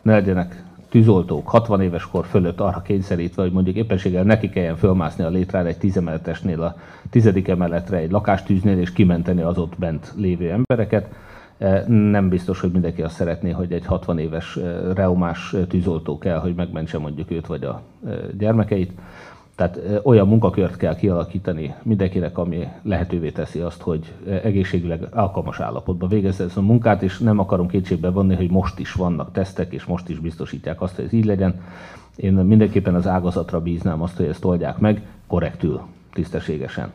ne legyenek tűzoltók 60 éves kor fölött arra kényszerítve, hogy mondjuk éppenséggel neki kelljen fölmászni a létrára egy tizemeletesnél a tizedik emeletre egy lakástűznél, és kimenteni az ott bent lévő embereket. E, nem biztos, hogy mindenki azt szeretné, hogy egy 60 éves e, reumás tűzoltó kell, hogy megmentse mondjuk őt vagy a e, gyermekeit. Tehát olyan munkakört kell kialakítani mindenkinek, ami lehetővé teszi azt, hogy egészségüleg alkalmas állapotban végezze ezt a munkát, és nem akarom kétségbe vonni, hogy most is vannak tesztek, és most is biztosítják azt, hogy ez így legyen. Én mindenképpen az ágazatra bíznám azt, hogy ezt oldják meg korrektül, tisztességesen.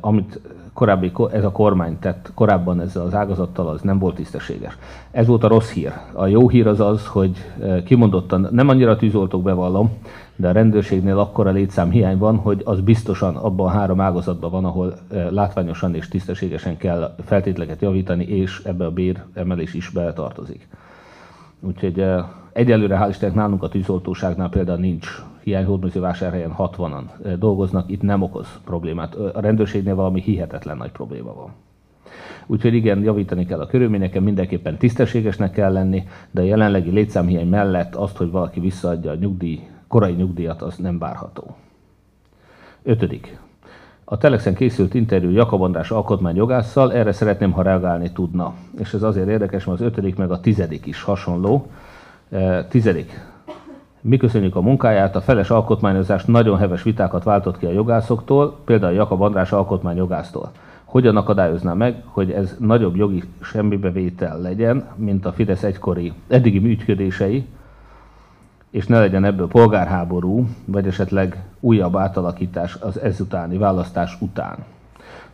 Amit korábbi, ez a kormány tett korábban ezzel az ágazattal, az nem volt tisztességes. Ez volt a rossz hír. A jó hír az az, hogy kimondottan, nem annyira tűzoltók bevallom, de a rendőrségnél akkora létszám hiány van, hogy az biztosan abban a három ágazatban van, ahol látványosan és tisztességesen kell feltételeket javítani, és ebbe a bér emelés is beletartozik. Úgyhogy egyelőre hál' Istennek nálunk a tűzoltóságnál például nincs hiány vásárhelyen 60-an dolgoznak, itt nem okoz problémát. A rendőrségnél valami hihetetlen nagy probléma van. Úgyhogy igen, javítani kell a körülményeken, mindenképpen tisztességesnek kell lenni, de a jelenlegi létszámhiány mellett azt, hogy valaki visszaadja a nyugdíj korai nyugdíjat az nem várható. Ötödik. A Telexen készült interjú Jakab András alkotmányjogásszal, erre szeretném, ha reagálni tudna. És ez azért érdekes, mert az ötödik meg a tizedik is hasonló. E, tizedik. Mi köszönjük a munkáját, a feles alkotmányozás nagyon heves vitákat váltott ki a jogászoktól, például Jakab András alkotmányjogásztól. Hogyan akadályozná meg, hogy ez nagyobb jogi semmibevétel legyen, mint a Fidesz egykori eddigi működései, és ne legyen ebből polgárháború, vagy esetleg újabb átalakítás az ezutáni választás után.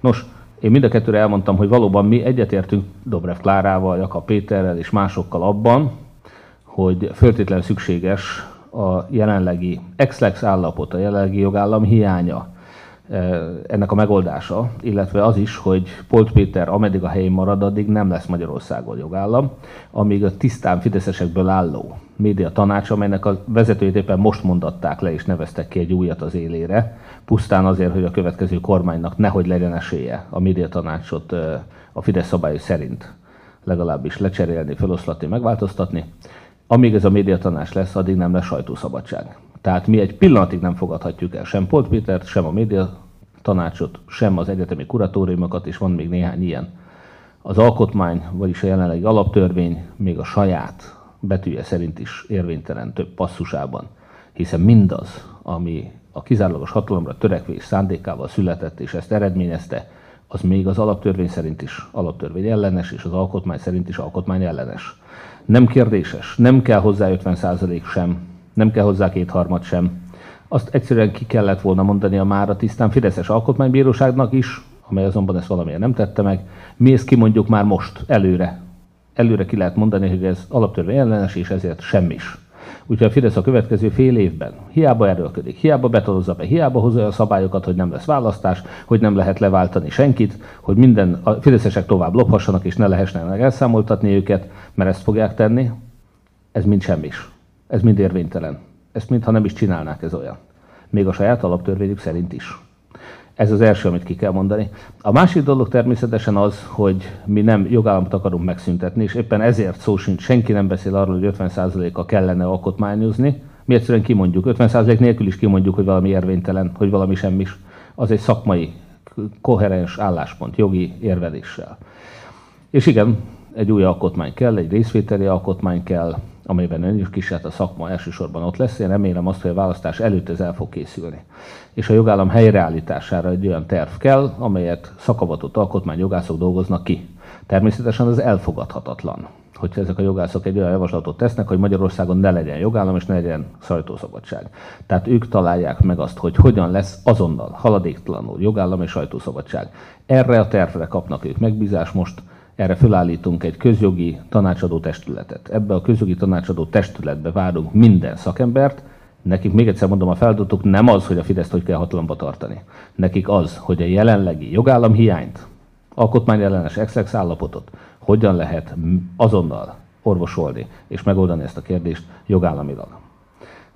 Nos, én mind a kettőre elmondtam, hogy valóban mi egyetértünk Dobrev Klárával, Jakab Péterrel és másokkal abban, hogy föltétlenül szükséges a jelenlegi ex-lex állapot, a jelenlegi jogállam hiánya, ennek a megoldása, illetve az is, hogy Polt Péter ameddig a helyén marad, addig nem lesz Magyarországon jogállam, amíg a tisztán fideszesekből álló média tanács, amelynek a vezetőjét éppen most mondatták le és neveztek ki egy újat az élére, pusztán azért, hogy a következő kormánynak nehogy legyen esélye a média tanácsot a Fidesz szabályai szerint legalábbis lecserélni, feloszlatni, megváltoztatni. Amíg ez a médiatanács lesz, addig nem lesz sajtószabadság. Tehát mi egy pillanatig nem fogadhatjuk el sem Polt Pétert, sem a média tanácsot, sem az egyetemi kuratóriumokat, és van még néhány ilyen. Az alkotmány, vagyis a jelenlegi alaptörvény még a saját betűje szerint is érvénytelen több passzusában, hiszen mindaz, ami a kizárólagos hatalomra törekvés szándékával született, és ezt eredményezte, az még az alaptörvény szerint is alaptörvény ellenes, és az alkotmány szerint is alkotmány ellenes. Nem kérdéses, nem kell hozzá 50% sem, nem kell hozzá kétharmad sem. Azt egyszerűen ki kellett volna mondani a már a tisztán Fideszes Alkotmánybíróságnak is, amely azonban ezt valamiért nem tette meg. Mi ezt kimondjuk már most, előre. Előre ki lehet mondani, hogy ez alaptörvény ellenes, és ezért semmis. Úgyhogy a Fidesz a következő fél évben hiába erőlködik, hiába betolozza be, hiába hozza a szabályokat, hogy nem lesz választás, hogy nem lehet leváltani senkit, hogy minden a fideszesek tovább lophassanak, és ne lehessen elszámoltatni őket, mert ezt fogják tenni, ez mind semmis. Ez mind érvénytelen. Ezt mintha nem is csinálnák ez olyan. Még a saját alaptörvényük szerint is. Ez az első, amit ki kell mondani. A másik dolog természetesen az, hogy mi nem jogállamot akarunk megszüntetni, és éppen ezért szó sincs, senki nem beszél arról, hogy 50%-a kellene alkotmányozni. Mi egyszerűen kimondjuk, 50% nélkül is kimondjuk, hogy valami érvénytelen, hogy valami semmis. Az egy szakmai, koherens álláspont, jogi érveléssel. És igen, egy új alkotmány kell, egy részvételi alkotmány kell, amelyben ön is kísért a szakma elsősorban ott lesz. Én remélem azt, hogy a választás előtt ez el fog készülni. És a jogállam helyreállítására egy olyan terv kell, amelyet szakavatott alkotmányjogászok dolgoznak ki. Természetesen ez elfogadhatatlan, hogyha ezek a jogászok egy olyan javaslatot tesznek, hogy Magyarországon ne legyen jogállam és ne legyen sajtószabadság. Tehát ők találják meg azt, hogy hogyan lesz azonnal, haladéktalanul jogállam és sajtószabadság. Erre a tervre kapnak ők megbízás most, erre fölállítunk egy közjogi tanácsadó testületet. Ebbe a közjogi tanácsadó testületbe várunk minden szakembert, Nekik még egyszer mondom, a feladatuk nem az, hogy a Fideszt hogy kell hatalomba tartani. Nekik az, hogy a jelenlegi jogállam hiányt, alkotmányellenes exlex állapotot hogyan lehet azonnal orvosolni és megoldani ezt a kérdést jogállamilag.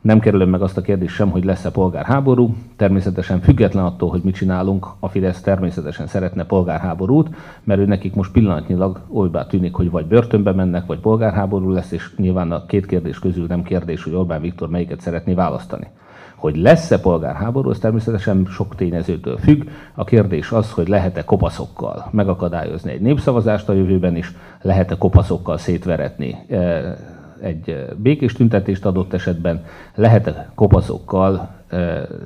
Nem kerülöm meg azt a kérdést sem, hogy lesz-e polgárháború. Természetesen független attól, hogy mit csinálunk, a Fidesz természetesen szeretne polgárháborút, mert ő nekik most pillanatnyilag olybá tűnik, hogy vagy börtönbe mennek, vagy polgárháború lesz, és nyilván a két kérdés közül nem kérdés, hogy Orbán Viktor melyiket szeretné választani. Hogy lesz-e polgárháború, ez természetesen sok tényezőtől függ. A kérdés az, hogy lehet-e kopaszokkal megakadályozni egy népszavazást a jövőben is, lehet-e kopaszokkal szétveretni eh, egy békés tüntetést adott esetben, lehet-e kopaszokkal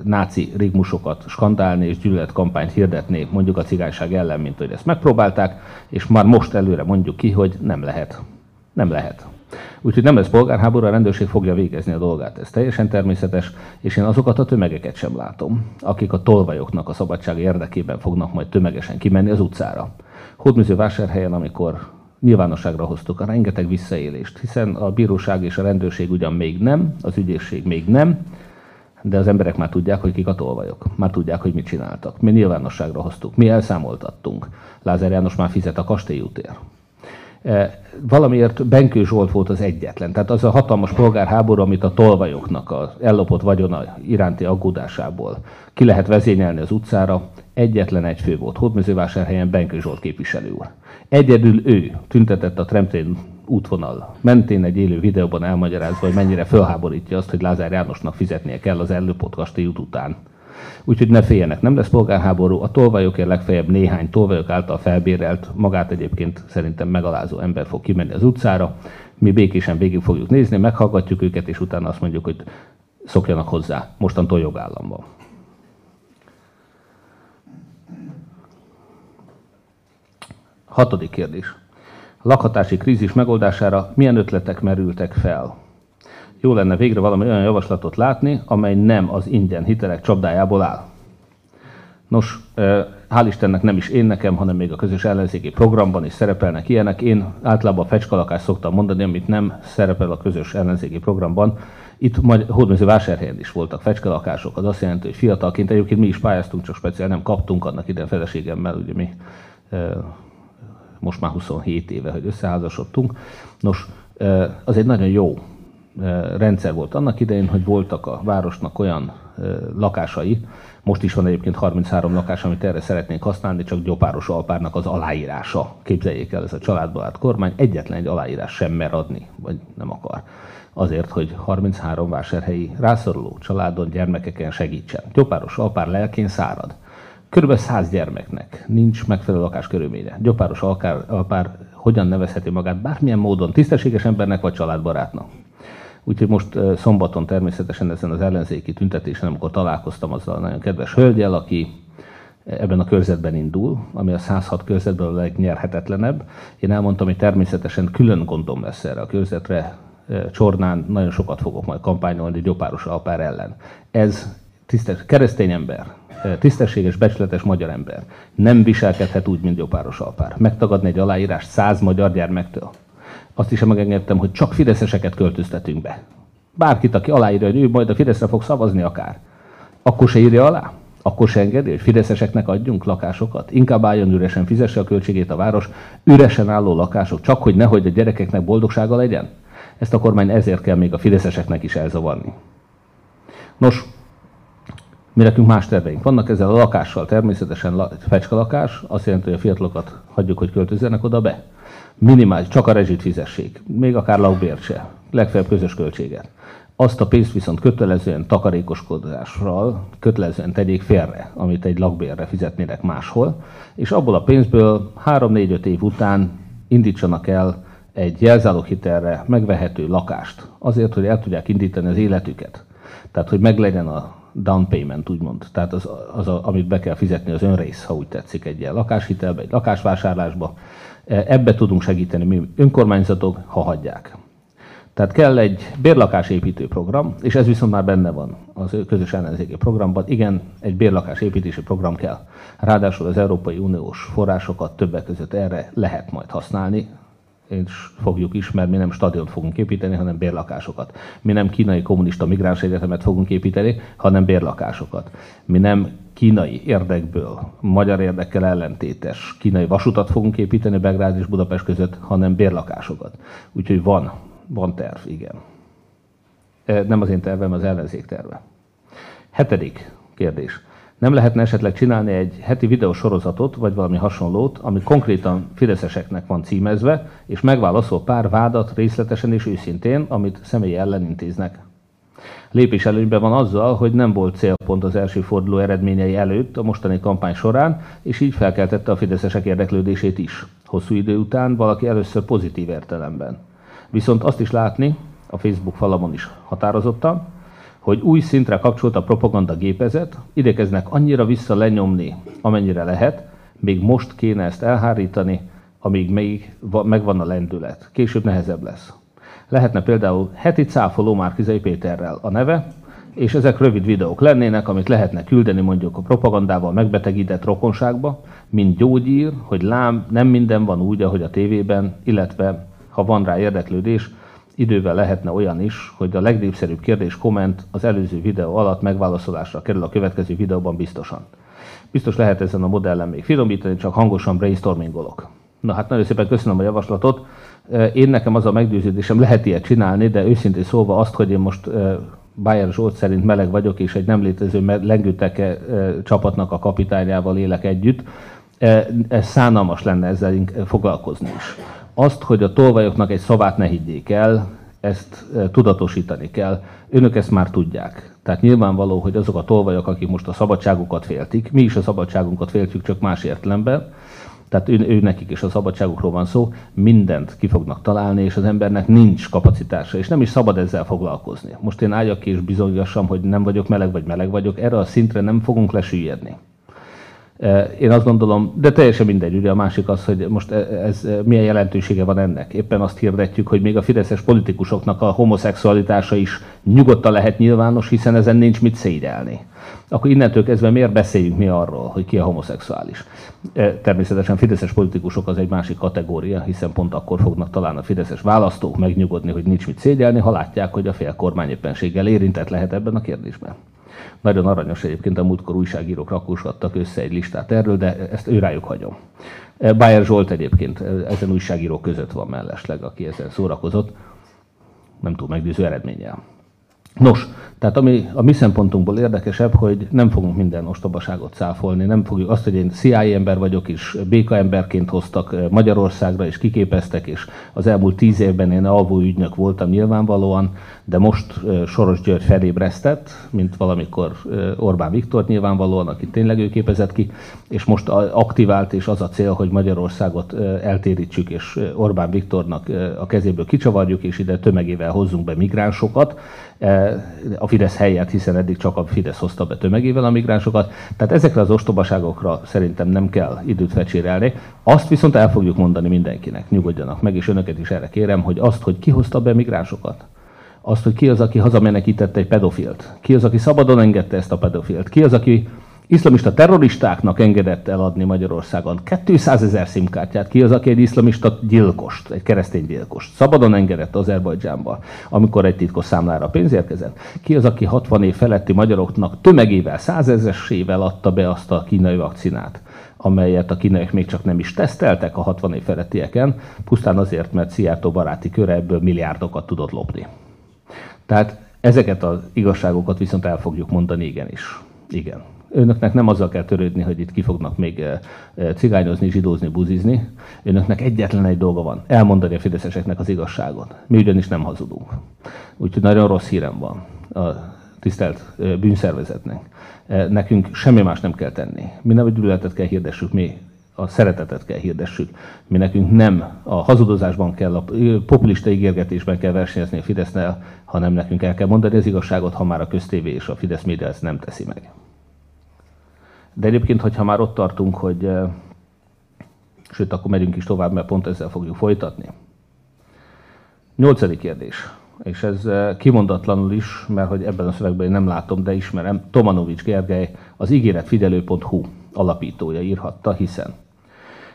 náci rigmusokat skandálni és gyűlöletkampányt hirdetni mondjuk a cigányság ellen, mint hogy ezt megpróbálták, és már most előre mondjuk ki, hogy nem lehet. Nem lehet. Úgyhogy nem lesz polgárháború, a rendőrség fogja végezni a dolgát. Ez teljesen természetes, és én azokat a tömegeket sem látom, akik a tolvajoknak a szabadság érdekében fognak majd tömegesen kimenni az utcára. Hódműző vásárhelyen, amikor nyilvánosságra hoztuk a rengeteg visszaélést, hiszen a bíróság és a rendőrség ugyan még nem, az ügyészség még nem, de az emberek már tudják, hogy kik a tolvajok. Már tudják, hogy mit csináltak. Mi nyilvánosságra hoztuk, mi elszámoltattunk. Lázár János már fizet a kastélyútér. E, valamiért Benkő Zsolt volt az egyetlen. Tehát az a hatalmas polgárháború, amit a tolvajoknak az ellopott vagyona iránti aggódásából ki lehet vezényelni az utcára, egyetlen egy fő volt. Hódmezővásárhelyen Benkő Zsolt képviselő úr. Egyedül ő tüntetett a Tremtén útvonal mentén egy élő videóban elmagyarázva, hogy mennyire fölháborítja azt, hogy Lázár Jánosnak fizetnie kell az ellőpott kastély út után. Úgyhogy ne féljenek, nem lesz polgárháború, a tolvajokért legfeljebb néhány tolvajok által felbérelt, magát egyébként szerintem megalázó ember fog kimenni az utcára, mi békésen végig fogjuk nézni, meghallgatjuk őket, és utána azt mondjuk, hogy szokjanak hozzá, mostantól jogállamban. Hatodik kérdés. A lakhatási krízis megoldására milyen ötletek merültek fel? Jó lenne végre valami olyan javaslatot látni, amely nem az ingyen hitelek csapdájából áll. Nos, hál' Istennek nem is én nekem, hanem még a közös ellenzéki programban is szerepelnek ilyenek. Én általában a fecskalakást szoktam mondani, amit nem szerepel a közös ellenzéki programban. Itt majd Hódműző vásárhelyen is voltak fecskalakások, az azt jelenti, hogy fiatalként egyébként mi is pályáztunk, csak speciál nem kaptunk annak ide feleségemmel, ugye mi most már 27 éve, hogy összeházasodtunk. Nos, az egy nagyon jó rendszer volt annak idején, hogy voltak a városnak olyan lakásai, most is van egyébként 33 lakás, amit erre szeretnénk használni, csak Gyopáros Alpárnak az aláírása. Képzeljék el, ez a családba állt kormány egyetlen egy aláírás sem mer adni, vagy nem akar. Azért, hogy 33 vásárhelyi rászoruló családon, gyermekeken segítsen. Gyopáros Alpár lelkén szárad. Körülbelül 100 gyermeknek nincs megfelelő lakáskörülménye. Gyopáros Alpár, Alpár hogyan nevezheti magát bármilyen módon tisztességes embernek vagy családbarátnak? Úgyhogy most szombaton természetesen ezen az ellenzéki tüntetésen, amikor találkoztam azzal a nagyon kedves hölgyel, aki ebben a körzetben indul, ami a 106 körzetben a legnyerhetetlenebb. Én elmondtam, hogy természetesen külön gondom lesz erre a körzetre, Csornán nagyon sokat fogok majd kampányolni Gyopáros Alpár ellen. Ez tisztes, keresztény ember, tisztességes, becsületes magyar ember nem viselkedhet úgy, mint Gyopáros Alpár. Megtagadni egy aláírást száz magyar gyermektől azt is megengedtem, hogy csak fideszeseket költöztetünk be. Bárkit, aki aláírja, hogy ő majd a Fideszre fog szavazni akár, akkor se írja alá? Akkor se engedi, hogy fideszeseknek adjunk lakásokat? Inkább álljon üresen, fizesse a költségét a város, üresen álló lakások, csak hogy nehogy a gyerekeknek boldogsága legyen? Ezt a kormány ezért kell még a fideszeseknek is elzavarni. Nos, mi nekünk más terveink vannak ezzel a lakással, természetesen fecska lakás, azt jelenti, hogy a fiatalokat hagyjuk, hogy költözzenek oda be minimális, csak a rezsit fizessék, még akár lakbért se, legfeljebb közös költséget. Azt a pénzt viszont kötelezően takarékoskodással kötelezően tegyék félre, amit egy lakbérre fizetnének máshol, és abból a pénzből 3-4-5 év után indítsanak el egy jelzáloghitelre megvehető lakást, azért, hogy el tudják indítani az életüket. Tehát, hogy meglegyen a down payment, úgymond. Tehát az, az a, amit be kell fizetni az önrész, ha úgy tetszik, egy ilyen lakáshitelbe, egy lakásvásárlásba, Ebbe tudunk segíteni mi önkormányzatok, ha hagyják. Tehát kell egy bérlakásépítő program, és ez viszont már benne van az közös ellenzéki programban. Igen, egy bérlakásépítési program kell. Ráadásul az Európai Uniós forrásokat többek között erre lehet majd használni. És fogjuk is, mert mi nem stadiont fogunk építeni, hanem bérlakásokat. Mi nem kínai kommunista migráns egyetemet fogunk építeni, hanem bérlakásokat. Mi nem kínai érdekből, magyar érdekkel ellentétes kínai vasutat fogunk építeni Belgrád és Budapest között, hanem bérlakásokat. Úgyhogy van, van terv, igen. E, nem az én tervem, az ellenzék terve. Hetedik kérdés. Nem lehetne esetleg csinálni egy heti videósorozatot, vagy valami hasonlót, ami konkrétan fideszeseknek van címezve, és megválaszol pár vádat részletesen és őszintén, amit személy ellen intéznek. Lépés előnyben van azzal, hogy nem volt célpont az első forduló eredményei előtt a mostani kampány során, és így felkeltette a fideszesek érdeklődését is. Hosszú idő után valaki először pozitív értelemben. Viszont azt is látni, a Facebook falamon is határozottan, hogy új szintre kapcsolt a propaganda gépezet, idekeznek annyira vissza lenyomni, amennyire lehet, még most kéne ezt elhárítani, amíg még megvan a lendület. Később nehezebb lesz. Lehetne például heti cáfoló Márkizai Péterrel a neve, és ezek rövid videók lennének, amit lehetne küldeni mondjuk a propagandával megbetegített rokonságba, mint gyógyír, hogy lám, nem minden van úgy, ahogy a tévében, illetve ha van rá érdeklődés, idővel lehetne olyan is, hogy a legnépszerűbb kérdés komment az előző videó alatt megválaszolásra kerül a következő videóban biztosan. Biztos lehet ezen a modellen még finomítani, csak hangosan brainstormingolok. Na hát nagyon szépen köszönöm a javaslatot. Én nekem az a meggyőződésem, lehet ilyet csinálni, de őszintén szólva azt, hogy én most Bayer Zsolt szerint meleg vagyok, és egy nem létező lengőteke csapatnak a kapitányával élek együtt, ez szánalmas lenne ezzel foglalkozni is. Azt, hogy a tolvajoknak egy szavát ne higgyék el, ezt tudatosítani kell. Önök ezt már tudják. Tehát nyilvánvaló, hogy azok a tolvajok, akik most a szabadságukat féltik, mi is a szabadságunkat féltjük, csak más értelemben, tehát ő, ő nekik is a szabadságukról van szó, mindent ki fognak találni, és az embernek nincs kapacitása, és nem is szabad ezzel foglalkozni. Most én álljak ki és bizonygassam, hogy nem vagyok meleg, vagy meleg vagyok, erre a szintre nem fogunk lesüllyedni. Én azt gondolom, de teljesen mindegy, ugye a másik az, hogy most ez milyen jelentősége van ennek. Éppen azt hirdetjük, hogy még a fideszes politikusoknak a homoszexualitása is nyugodtan lehet nyilvános, hiszen ezen nincs mit szégyelni. Akkor innentől kezdve miért beszéljünk mi arról, hogy ki a homoszexuális? Természetesen fideszes politikusok az egy másik kategória, hiszen pont akkor fognak talán a fideszes választók megnyugodni, hogy nincs mit szégyelni, ha látják, hogy a fél kormány éppenséggel érintett lehet ebben a kérdésben. Nagyon aranyos egyébként a múltkor újságírók rakósgattak össze egy listát erről, de ezt ő rájuk hagyom. Bayer Zsolt egyébként ezen újságírók között van mellesleg, aki ezen szórakozott, nem túl meggyőző eredménnyel. Nos, tehát ami a mi szempontunkból érdekesebb, hogy nem fogunk minden ostobaságot száfolni, nem fogjuk azt, hogy én CIA ember vagyok, és béka emberként hoztak eh, Magyarországra, és kiképeztek, és az elmúlt tíz évben én alvó ügynök voltam nyilvánvalóan, de most eh, Soros György felébresztett, mint valamikor eh, Orbán Viktor nyilvánvalóan, aki tényleg ő képezett ki, és most aktivált, és az a cél, hogy Magyarországot eltérítsük, és Orbán Viktornak a kezéből kicsavarjuk, és ide tömegével hozzunk be migránsokat, a Fidesz helyett, hiszen eddig csak a Fidesz hozta be tömegével a migránsokat. Tehát ezekre az ostobaságokra szerintem nem kell időt fecsérelni. Azt viszont el fogjuk mondani mindenkinek, nyugodjanak meg, és önöket is erre kérem, hogy azt, hogy ki hozta be migránsokat, azt, hogy ki az, aki hazamenekítette egy pedofilt, ki az, aki szabadon engedte ezt a pedofilt, ki az, aki iszlamista terroristáknak engedett eladni Magyarországon 200 ezer szimkártyát. Ki az, aki egy iszlamista gyilkost, egy keresztény gyilkost szabadon engedett Azerbajdzsánba, amikor egy titkos számlára pénz érkezett? Ki az, aki 60 év feletti magyaroknak tömegével, százezesével adta be azt a kínai vakcinát? amelyet a kínaiak még csak nem is teszteltek a 60 év felettieken, pusztán azért, mert Szijjártó baráti köre ebből milliárdokat tudott lopni. Tehát ezeket az igazságokat viszont el fogjuk mondani igenis. Igen önöknek nem azzal kell törődni, hogy itt ki fognak még eh, eh, cigányozni, zsidózni, buzizni. Önöknek egyetlen egy dolga van, elmondani a fideszeseknek az igazságot. Mi ugyanis nem hazudunk. Úgyhogy nagyon rossz hírem van a tisztelt eh, bűnszervezetnek. Nekünk semmi más nem kell tenni. Mi nem a gyűlöletet kell hirdessük, mi a szeretetet kell hirdessük. Mi nekünk nem a hazudozásban kell, a populista ígérgetésben kell versenyezni a Fidesznel, hanem nekünk el kell mondani az igazságot, ha már a köztévé és a Fidesz média ezt nem teszi meg. De egyébként, hogyha már ott tartunk, hogy sőt, akkor megyünk is tovább, mert pont ezzel fogjuk folytatni. Nyolcadik kérdés, és ez kimondatlanul is, mert hogy ebben a szövegben én nem látom, de ismerem, Tomanovics Gergely, az ígéretfigyelő.hu alapítója írhatta, hiszen.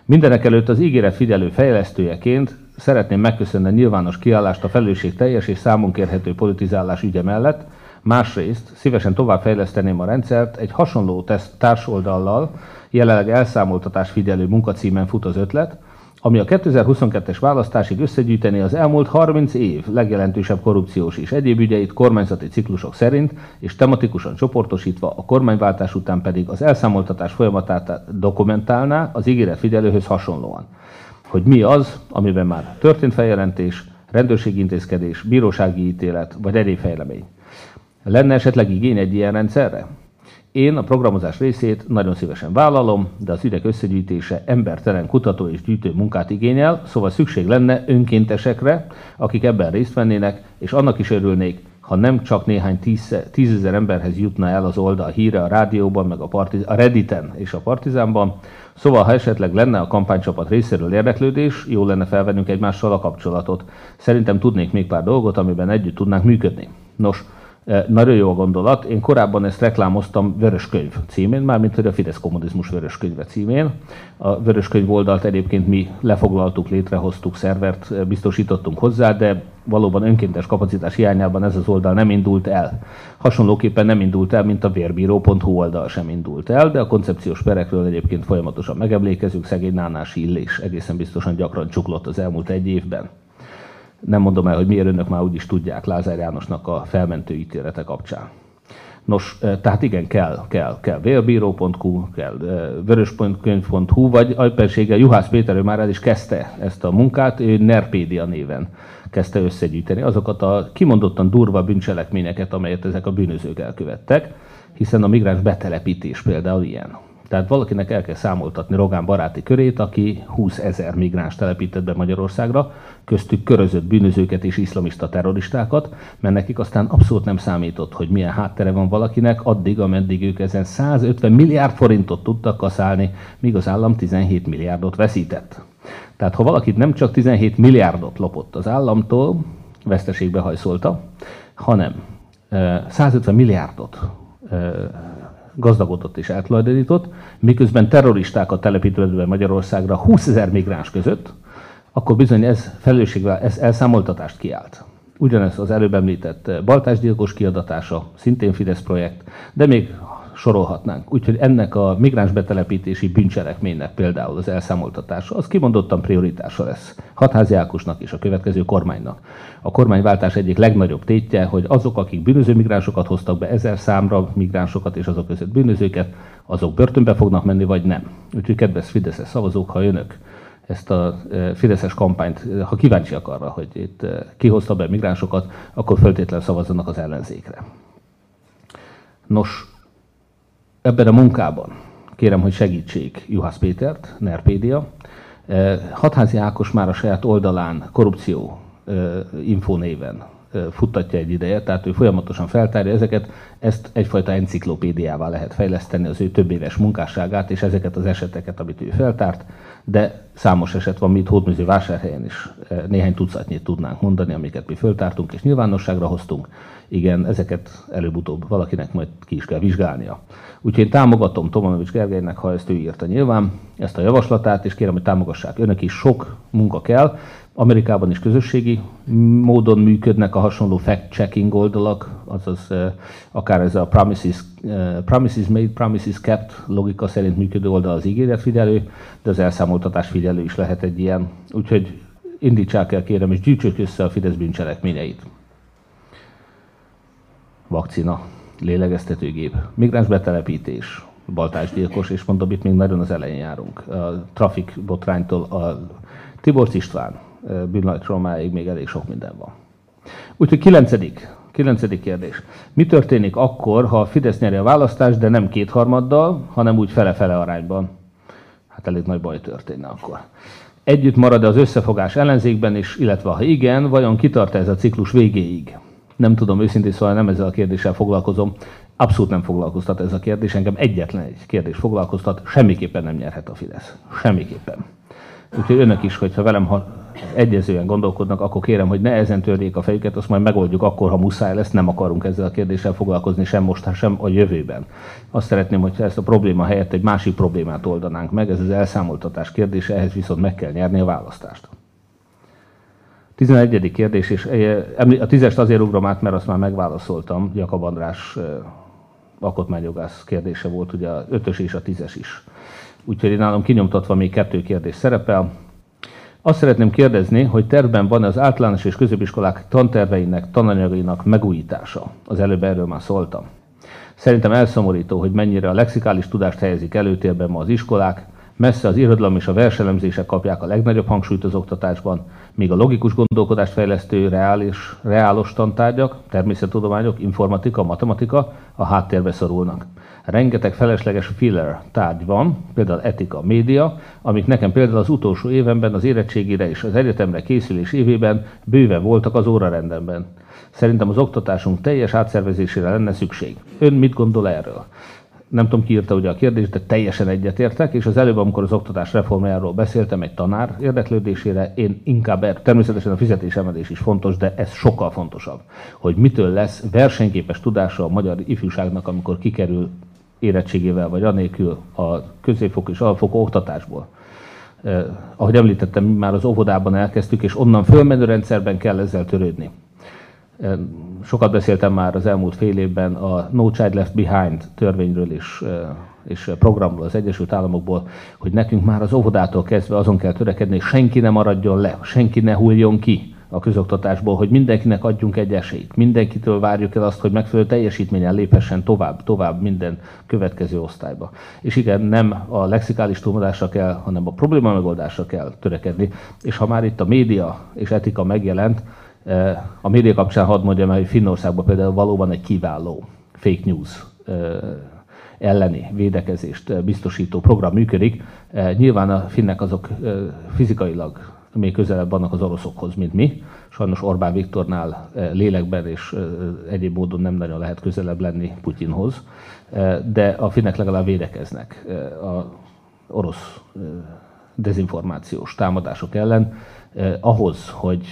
Mindenek előtt az ígéretfigyelő fejlesztőjeként szeretném megköszönni a nyilvános kiállást a felelősség teljes és számon kérhető politizálás ügye mellett, másrészt szívesen továbbfejleszteném a rendszert egy hasonló társoldallal, jelenleg elszámoltatás figyelő munkacímen fut az ötlet, ami a 2022-es választásig összegyűjteni az elmúlt 30 év legjelentősebb korrupciós és egyéb ügyeit kormányzati ciklusok szerint, és tematikusan csoportosítva, a kormányváltás után pedig az elszámoltatás folyamatát dokumentálná az ígéret figyelőhöz hasonlóan. Hogy mi az, amiben már történt feljelentés, rendőrségi intézkedés, bírósági ítélet vagy egyéb fejlemény. Lenne esetleg igény egy ilyen rendszerre? Én a programozás részét nagyon szívesen vállalom, de az ügyek összegyűjtése embertelen kutató és gyűjtő munkát igényel, szóval szükség lenne önkéntesekre, akik ebben részt vennének, és annak is örülnék, ha nem csak néhány tízezer emberhez jutna el az oldal híre a rádióban, meg a, partiz- a Redditen és a Partizánban. Szóval, ha esetleg lenne a kampánycsapat részéről érdeklődés, jó lenne felvennünk egymással a kapcsolatot. Szerintem tudnék még pár dolgot, amiben együtt tudnánk működni. Nos, nagyon jó a gondolat. Én korábban ezt reklámoztam Vöröskönyv címén, mármint hogy a Fidesz kommunizmus Vöröskönyve címén. A Vöröskönyv oldalt egyébként mi lefoglaltuk, létrehoztuk, szervert eh, biztosítottunk hozzá, de valóban önkéntes kapacitás hiányában ez az oldal nem indult el. Hasonlóképpen nem indult el, mint a vérbíró.hu oldal sem indult el, de a koncepciós perekről egyébként folyamatosan megemlékezünk, szegény Nánás Illés egészen biztosan gyakran csuklott az elmúlt egy évben. Nem mondom el, hogy miért önök már úgy is tudják Lázár Jánosnak a felmentő ítélete kapcsán. Nos, tehát igen, kell, kell, kell vélbíró.hu, kell vöröskönyv.hu, vagy alpenséggel Juhász Péter, ő már el is kezdte ezt a munkát, ő Nerpédia néven kezdte összegyűjteni azokat a kimondottan durva bűncselekményeket, amelyet ezek a bűnözők elkövettek, hiszen a migráns betelepítés például ilyen. Tehát valakinek el kell számoltatni Rogán baráti körét, aki 20 ezer migráns telepített be Magyarországra, köztük körözött bűnözőket és iszlamista terroristákat, mert nekik aztán abszolút nem számított, hogy milyen háttere van valakinek, addig, ameddig ők ezen 150 milliárd forintot tudtak kaszálni, míg az állam 17 milliárdot veszített. Tehát ha valakit nem csak 17 milliárdot lopott az államtól, veszteségbe hajszolta, hanem 150 milliárdot gazdagodott és eltulajdonított, miközben terroristákat telepített be Magyarországra 20 ezer migráns között, akkor bizony ez felelősségvel, ez elszámoltatást kiállt. Ugyanez az előbb említett baltásgyilkos kiadatása, szintén Fidesz projekt, de még sorolhatnánk. Úgyhogy ennek a migráns betelepítési bűncselekménynek például az elszámoltatása, az kimondottan prioritása lesz Hatházi Ákosnak és a következő kormánynak. A kormányváltás egyik legnagyobb tétje, hogy azok, akik bűnöző migránsokat hoztak be ezer számra migránsokat és azok között bűnözőket, azok börtönbe fognak menni, vagy nem. Úgyhogy kedves Fideszes szavazók, ha önök ezt a e, Fideszes kampányt, ha kíváncsiak arra, hogy itt e, kihozta be migránsokat, akkor föltétlenül szavazzanak az ellenzékre. Nos, ebben a munkában kérem, hogy segítsék Juhász Pétert, Nerpédia. Eh, Hatházi Ákos már a saját oldalán korrupció eh, info néven eh, futtatja egy ideje, tehát ő folyamatosan feltárja ezeket, ezt egyfajta enciklopédiává lehet fejleszteni az ő több éves munkásságát, és ezeket az eseteket, amit ő feltárt, de számos eset van, mint Hódműző vásárhelyen is néhány tucatnyit tudnánk mondani, amiket mi föltártunk és nyilvánosságra hoztunk. Igen, ezeket előbb-utóbb valakinek majd ki is kell vizsgálnia. Úgyhogy én támogatom Tomanovics Gergelynek, ha ezt ő írta nyilván, ezt a javaslatát, és kérem, hogy támogassák. Önök is sok munka kell. Amerikában is közösségi módon működnek a hasonló fact-checking oldalak, azaz akár ez a promises, promises made, promises kept logika szerint működő oldal az ígéretfigyelő, de az elszámoltatás figyelő is lehet egy ilyen. Úgyhogy indítsák el kérem, és gyűjtsük össze a Fidesz bűncselekményeit. Vakcina lélegeztetőgép, migráns betelepítés, baltásgyilkos, és mondom, itt még nagyon az elején járunk. A trafik botránytól a Tibor István máig még elég sok minden van. Úgyhogy kilencedik, kilencedik kérdés. Mi történik akkor, ha a Fidesz nyeri a választást, de nem kétharmaddal, hanem úgy fele-fele arányban? Hát elég nagy baj történne akkor. Együtt marad az összefogás ellenzékben is, illetve ha igen, vajon kitart ez a ciklus végéig? Nem tudom, őszintén szóval nem ezzel a kérdéssel foglalkozom. Abszolút nem foglalkoztat ez a kérdés. Engem egyetlen egy kérdés foglalkoztat. Semmiképpen nem nyerhet a Fidesz. Semmiképpen. Úgyhogy önök is, hogyha velem ha egyezően gondolkodnak, akkor kérem, hogy ne ezen törjék a fejüket, azt majd megoldjuk akkor, ha muszáj lesz, nem akarunk ezzel a kérdéssel foglalkozni sem most, sem a jövőben. Azt szeretném, hogyha ezt a probléma helyett egy másik problémát oldanánk meg, ez az elszámoltatás kérdése, ehhez viszont meg kell nyerni a választást. 11. kérdés, és a tízest azért ugrom át, mert azt már megválaszoltam, Jakab András alkotmányjogász kérdése volt, ugye a ötös és a tízes is. Úgyhogy nálam kinyomtatva még kettő kérdés szerepel. Azt szeretném kérdezni, hogy tervben van az általános és középiskolák tanterveinek, tananyagainak megújítása. Az előbb erről már szóltam. Szerintem elszomorító, hogy mennyire a lexikális tudást helyezik előtérben ma az iskolák, messze az irodalom és a verselemzések kapják a legnagyobb hangsúlyt az oktatásban, míg a logikus gondolkodást fejlesztő reális, reálos tantárgyak, természettudományok, informatika, matematika a háttérbe szorulnak. Rengeteg felesleges filler tárgy van, például etika, média, amik nekem például az utolsó évenben az érettségére és az egyetemre készülés évében bőven voltak az órarendemben. Szerintem az oktatásunk teljes átszervezésére lenne szükség. Ön mit gondol erről? nem tudom ki írta ugye a kérdést, de teljesen egyetértek, és az előbb, amikor az oktatás reformjáról beszéltem egy tanár érdeklődésére, én inkább, er, természetesen a fizetésemelés is fontos, de ez sokkal fontosabb, hogy mitől lesz versenyképes tudása a magyar ifjúságnak, amikor kikerül érettségével vagy anélkül a középfokú és alapfokú oktatásból. Eh, ahogy említettem, már az óvodában elkezdtük, és onnan fölmenő rendszerben kell ezzel törődni. Sokat beszéltem már az elmúlt fél évben a No Child Left Behind törvényről is, és programról az Egyesült Államokból, hogy nekünk már az óvodától kezdve azon kell törekedni, hogy senki ne maradjon le, senki ne hulljon ki a közoktatásból, hogy mindenkinek adjunk egy esélyt. Mindenkitől várjuk el azt, hogy megfelelő teljesítményen léphessen tovább, tovább minden következő osztályba. És igen, nem a lexikális túlmodásra kell, hanem a probléma megoldásra kell törekedni. És ha már itt a média és etika megjelent, a média kapcsán hadd mondjam el, hogy Finnországban például valóban egy kiváló fake news elleni védekezést biztosító program működik. Nyilván a finnek azok fizikailag még közelebb vannak az oroszokhoz, mint mi. Sajnos Orbán Viktornál lélekben és egyéb módon nem nagyon lehet közelebb lenni Putyinhoz, de a finnek legalább védekeznek a orosz dezinformációs támadások ellen. Ahhoz, hogy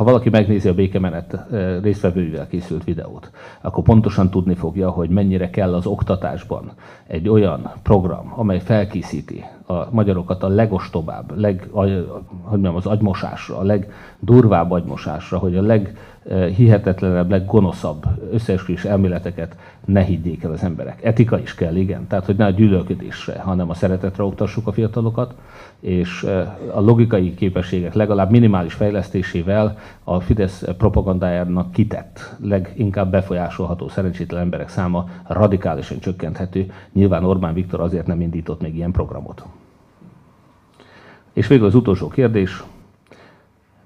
ha valaki megnézi a békemenet résztvevőivel készült videót, akkor pontosan tudni fogja, hogy mennyire kell az oktatásban egy olyan program, amely felkészíti a magyarokat a legostobább, leg, hogy mondjam, az agymosásra, a legdurvább agymosásra, hogy a leghihetetlenebb, leggonoszabb összeesküvés elméleteket ne higgyék el az emberek. Etika is kell, igen, tehát hogy ne a gyűlölködésre, hanem a szeretetre oktassuk a fiatalokat, és a logikai képességek legalább minimális fejlesztésével a Fidesz propagandájának kitett, leginkább befolyásolható szerencsétlen emberek száma radikálisan csökkenthető. Nyilván Orbán Viktor azért nem indított még ilyen programot. És végül az utolsó kérdés.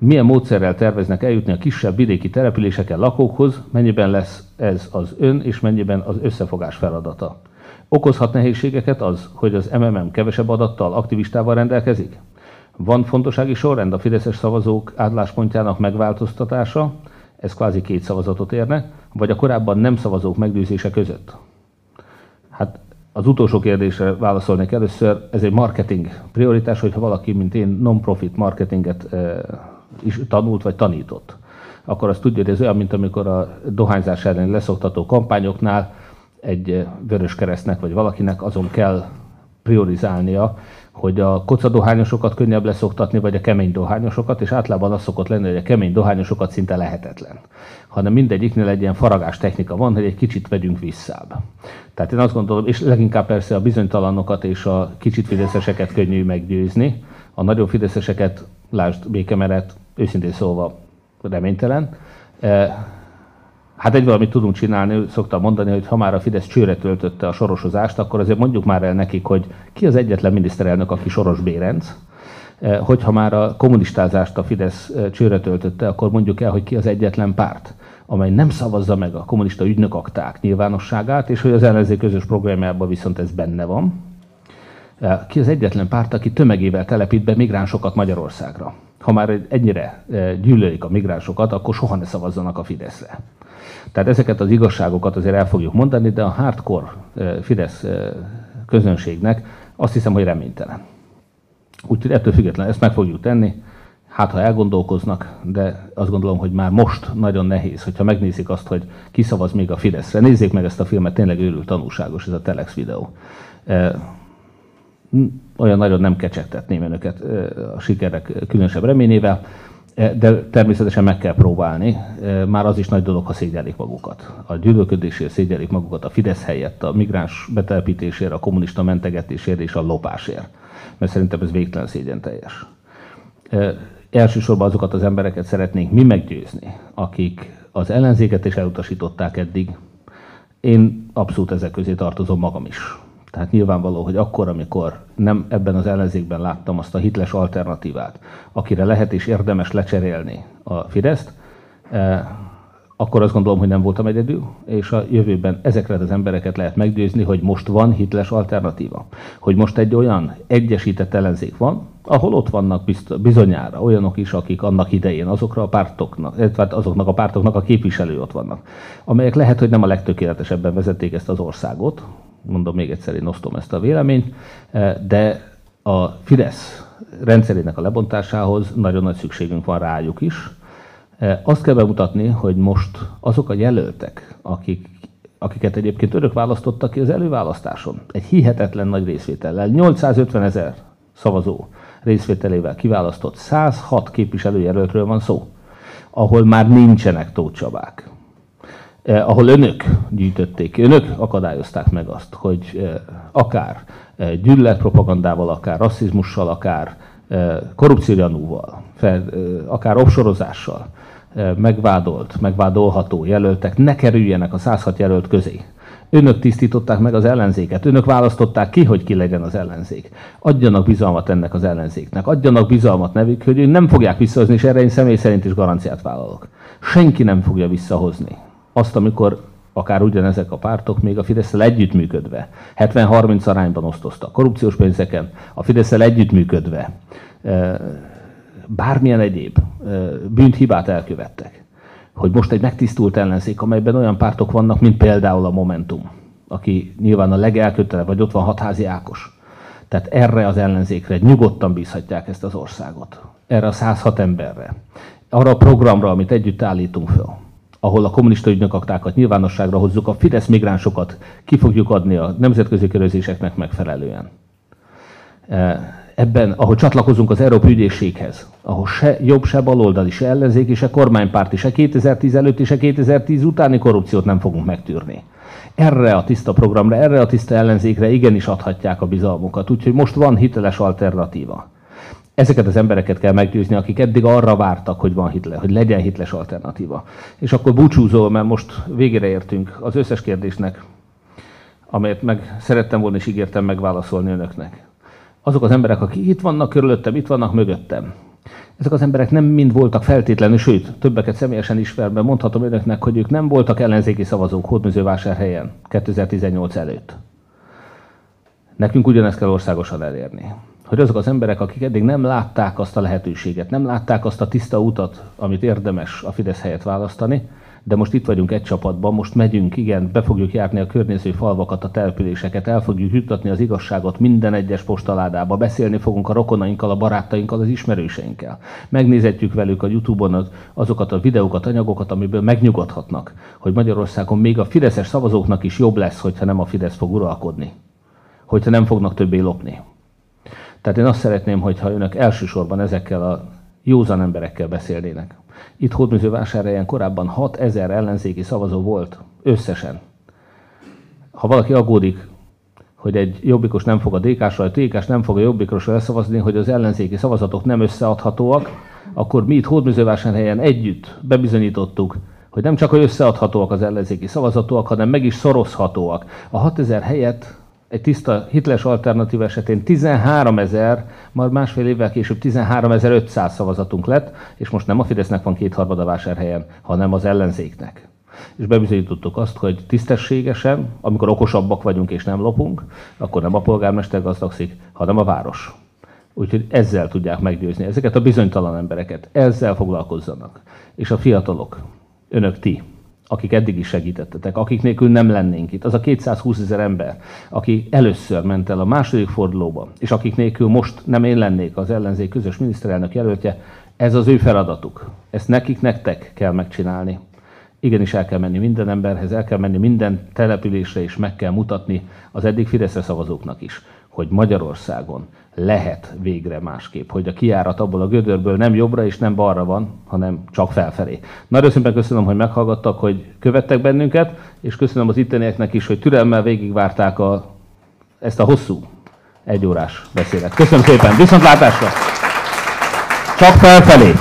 Milyen módszerrel terveznek eljutni a kisebb vidéki településeken lakókhoz, mennyiben lesz ez az ön és mennyiben az összefogás feladata? Okozhat nehézségeket az, hogy az MMM kevesebb adattal, aktivistával rendelkezik? Van fontossági sorrend a fideszes szavazók ádláspontjának megváltoztatása, ez kvázi két szavazatot érne, vagy a korábban nem szavazók meggyőzése között? Hát az utolsó kérdésre válaszolnék először. Ez egy marketing prioritás, hogyha valaki, mint én, non-profit marketinget e, is tanult vagy tanított, akkor azt tudja, hogy ez olyan, mint amikor a dohányzás ellen leszoktató kampányoknál egy vörös keresztnek vagy valakinek azon kell priorizálnia, hogy a kocadohányosokat könnyebb leszoktatni, vagy a kemény dohányosokat, és általában az szokott lenni, hogy a kemény dohányosokat szinte lehetetlen. Hanem mindegyiknél egy ilyen faragás technika van, hogy egy kicsit vegyünk visszább. Tehát én azt gondolom, és leginkább persze a bizonytalanokat és a kicsit fideszeseket könnyű meggyőzni. A nagyon fideszeseket, lásd békemeret, őszintén szólva reménytelen. Hát egy valamit tudunk csinálni, szoktam mondani, hogy ha már a Fidesz csőre töltötte a sorosozást, akkor azért mondjuk már el nekik, hogy ki az egyetlen miniszterelnök, aki Soros Bérenc. E, hogyha már a kommunistázást a Fidesz e, csőre töltötte, akkor mondjuk el, hogy ki az egyetlen párt, amely nem szavazza meg a kommunista ügynökakták nyilvánosságát, és hogy az ellenzék közös programjában viszont ez benne van. E, ki az egyetlen párt, aki tömegével telepít be migránsokat Magyarországra? Ha már ennyire gyűlölik a migránsokat, akkor soha ne szavazzanak a Fideszre. Tehát ezeket az igazságokat azért el fogjuk mondani, de a hardcore Fidesz közönségnek azt hiszem, hogy reménytelen. Úgyhogy ettől függetlenül ezt meg fogjuk tenni, hát ha elgondolkoznak, de azt gondolom, hogy már most nagyon nehéz, hogyha megnézik azt, hogy kiszavaz még a Fideszre. Nézzék meg ezt a filmet, tényleg őrült tanulságos ez a Telex videó. Olyan nagyon nem kecsegtetném önöket a sikerek különösebb reményével. de természetesen meg kell próbálni. Már az is nagy dolog, ha szégyelik magukat. A gyűlölködésért szégyelik magukat a Fidesz helyett, a migráns betelepítésért, a kommunista mentegetésért és a lopásért. Mert szerintem ez végtelen szégyen teljes. Elsősorban azokat az embereket szeretnénk mi meggyőzni, akik az ellenzéket is elutasították eddig. Én abszolút ezek közé tartozom magam is. Tehát nyilvánvaló, hogy akkor, amikor nem ebben az ellenzékben láttam azt a hitles alternatívát, akire lehet és érdemes lecserélni a Fideszt, eh, akkor azt gondolom, hogy nem voltam egyedül, és a jövőben ezekre az embereket lehet meggyőzni, hogy most van hitles alternatíva. Hogy most egy olyan egyesített ellenzék van, ahol ott vannak bizonyára olyanok is, akik annak idején azokra a pártoknak, illetve azoknak a pártoknak a képviselői ott vannak, amelyek lehet, hogy nem a legtökéletesebben vezették ezt az országot, mondom még egyszer, én osztom ezt a véleményt, eh, de a Fidesz rendszerének a lebontásához nagyon nagy szükségünk van rájuk is. Eh, azt kell bemutatni, hogy most azok a jelöltek, akik, akiket egyébként örök választottak ki az előválasztáson, egy hihetetlen nagy részvétellel, 850 ezer szavazó részvételével kiválasztott 106 képviselőjelöltről van szó, ahol már nincsenek tócsabák eh, ahol önök gyűjtötték, önök akadályozták meg azt, hogy eh, akár eh, gyűlöletpropagandával, akár rasszizmussal, akár eh, korrupciógyanúval, eh, akár obsorozással eh, megvádolt, megvádolható jelöltek ne kerüljenek a 106 jelölt közé. Önök tisztították meg az ellenzéket, önök választották ki, hogy ki legyen az ellenzék. Adjanak bizalmat ennek az ellenzéknek, adjanak bizalmat nevük, hogy ők nem fogják visszahozni, és erre én személy szerint is garanciát vállalok. Senki nem fogja visszahozni azt, amikor akár ugyanezek a pártok még a fidesz együttműködve, 70-30 arányban osztoztak korrupciós pénzeken, a fidesz együttműködve bármilyen egyéb bűnt, hibát elkövettek. Hogy most egy megtisztult ellenzék, amelyben olyan pártok vannak, mint például a Momentum, aki nyilván a legelkötelebb, vagy ott van Hatházi Ákos. Tehát erre az ellenzékre nyugodtan bízhatják ezt az országot. Erre a 106 emberre. Arra a programra, amit együtt állítunk föl ahol a kommunista ügynökaktákat nyilvánosságra hozzuk, a Fidesz migránsokat ki fogjuk adni a nemzetközi körözéseknek megfelelően. E, ebben, ahol csatlakozunk az Európai Ügyészséghez, ahol se jobb, se baloldali, se ellenzéki, se kormánypárti, se 2010 előtti, se 2010 utáni korrupciót nem fogunk megtűrni. Erre a tiszta programra, erre a tiszta ellenzékre igenis adhatják a bizalmukat. Úgyhogy most van hiteles alternatíva ezeket az embereket kell meggyőzni, akik eddig arra vártak, hogy van Hitler, hogy legyen hitles alternatíva. És akkor búcsúzó, mert most végére értünk az összes kérdésnek, amelyet meg szerettem volna és ígértem megválaszolni önöknek. Azok az emberek, akik itt vannak körülöttem, itt vannak mögöttem. Ezek az emberek nem mind voltak feltétlenül, sőt, többeket személyesen ismerve mondhatom önöknek, hogy ők nem voltak ellenzéki szavazók Hódműzővásárhelyen 2018 előtt. Nekünk ugyanezt kell országosan elérni hogy azok az emberek, akik eddig nem látták azt a lehetőséget, nem látták azt a tiszta utat, amit érdemes a Fidesz helyett választani, de most itt vagyunk egy csapatban, most megyünk, igen, be fogjuk járni a környező falvakat, a településeket, el fogjuk jutatni az igazságot minden egyes postaládába, beszélni fogunk a rokonainkkal, a barátainkkal, az ismerőseinkkel. Megnézetjük velük a Youtube-on azokat a videókat, anyagokat, amiből megnyugodhatnak, hogy Magyarországon még a fideszes szavazóknak is jobb lesz, hogyha nem a Fidesz fog uralkodni. Hogyha nem fognak többé lopni. Tehát én azt szeretném, hogyha önök elsősorban ezekkel a józan emberekkel beszélnének. Itt Hódműzővásárhelyen korábban 6000 ellenzéki szavazó volt összesen. Ha valaki aggódik, hogy egy jobbikos nem fog a DK-sra, a DK nem fog a jobbikosra leszavazni, hogy az ellenzéki szavazatok nem összeadhatóak, akkor mi itt Hódműzővásárhelyen együtt bebizonyítottuk, hogy nem csak hogy összeadhatóak az ellenzéki szavazatok, hanem meg is szorozhatóak. A 6000 helyett egy tiszta hitles alternatív esetén 13 ezer, majd másfél évvel később 13.500 szavazatunk lett, és most nem a Fidesznek van kétharmada vásárhelyen, hanem az ellenzéknek. És bebizonyítottuk azt, hogy tisztességesen, amikor okosabbak vagyunk és nem lopunk, akkor nem a polgármester gazdagszik, hanem a város. Úgyhogy ezzel tudják meggyőzni ezeket a bizonytalan embereket. Ezzel foglalkozzanak. És a fiatalok, önök ti, akik eddig is segítettetek, akik nélkül nem lennénk itt. Az a 220 ezer ember, aki először ment el a második fordulóba, és akik nélkül most nem én lennék az ellenzék közös miniszterelnök jelöltje, ez az ő feladatuk. Ezt nekik, nektek kell megcsinálni. Igenis el kell menni minden emberhez, el kell menni minden településre, és meg kell mutatni az eddig Fideszre szavazóknak is, hogy Magyarországon lehet végre másképp, hogy a kiárat abból a gödörből nem jobbra és nem balra van, hanem csak felfelé. Nagyon szépen köszönöm, hogy meghallgattak, hogy követtek bennünket, és köszönöm az ittenieknek is, hogy türelmmel végigvárták a, ezt a hosszú egyórás beszélet. Köszönöm szépen, viszontlátásra! Csak felfelé!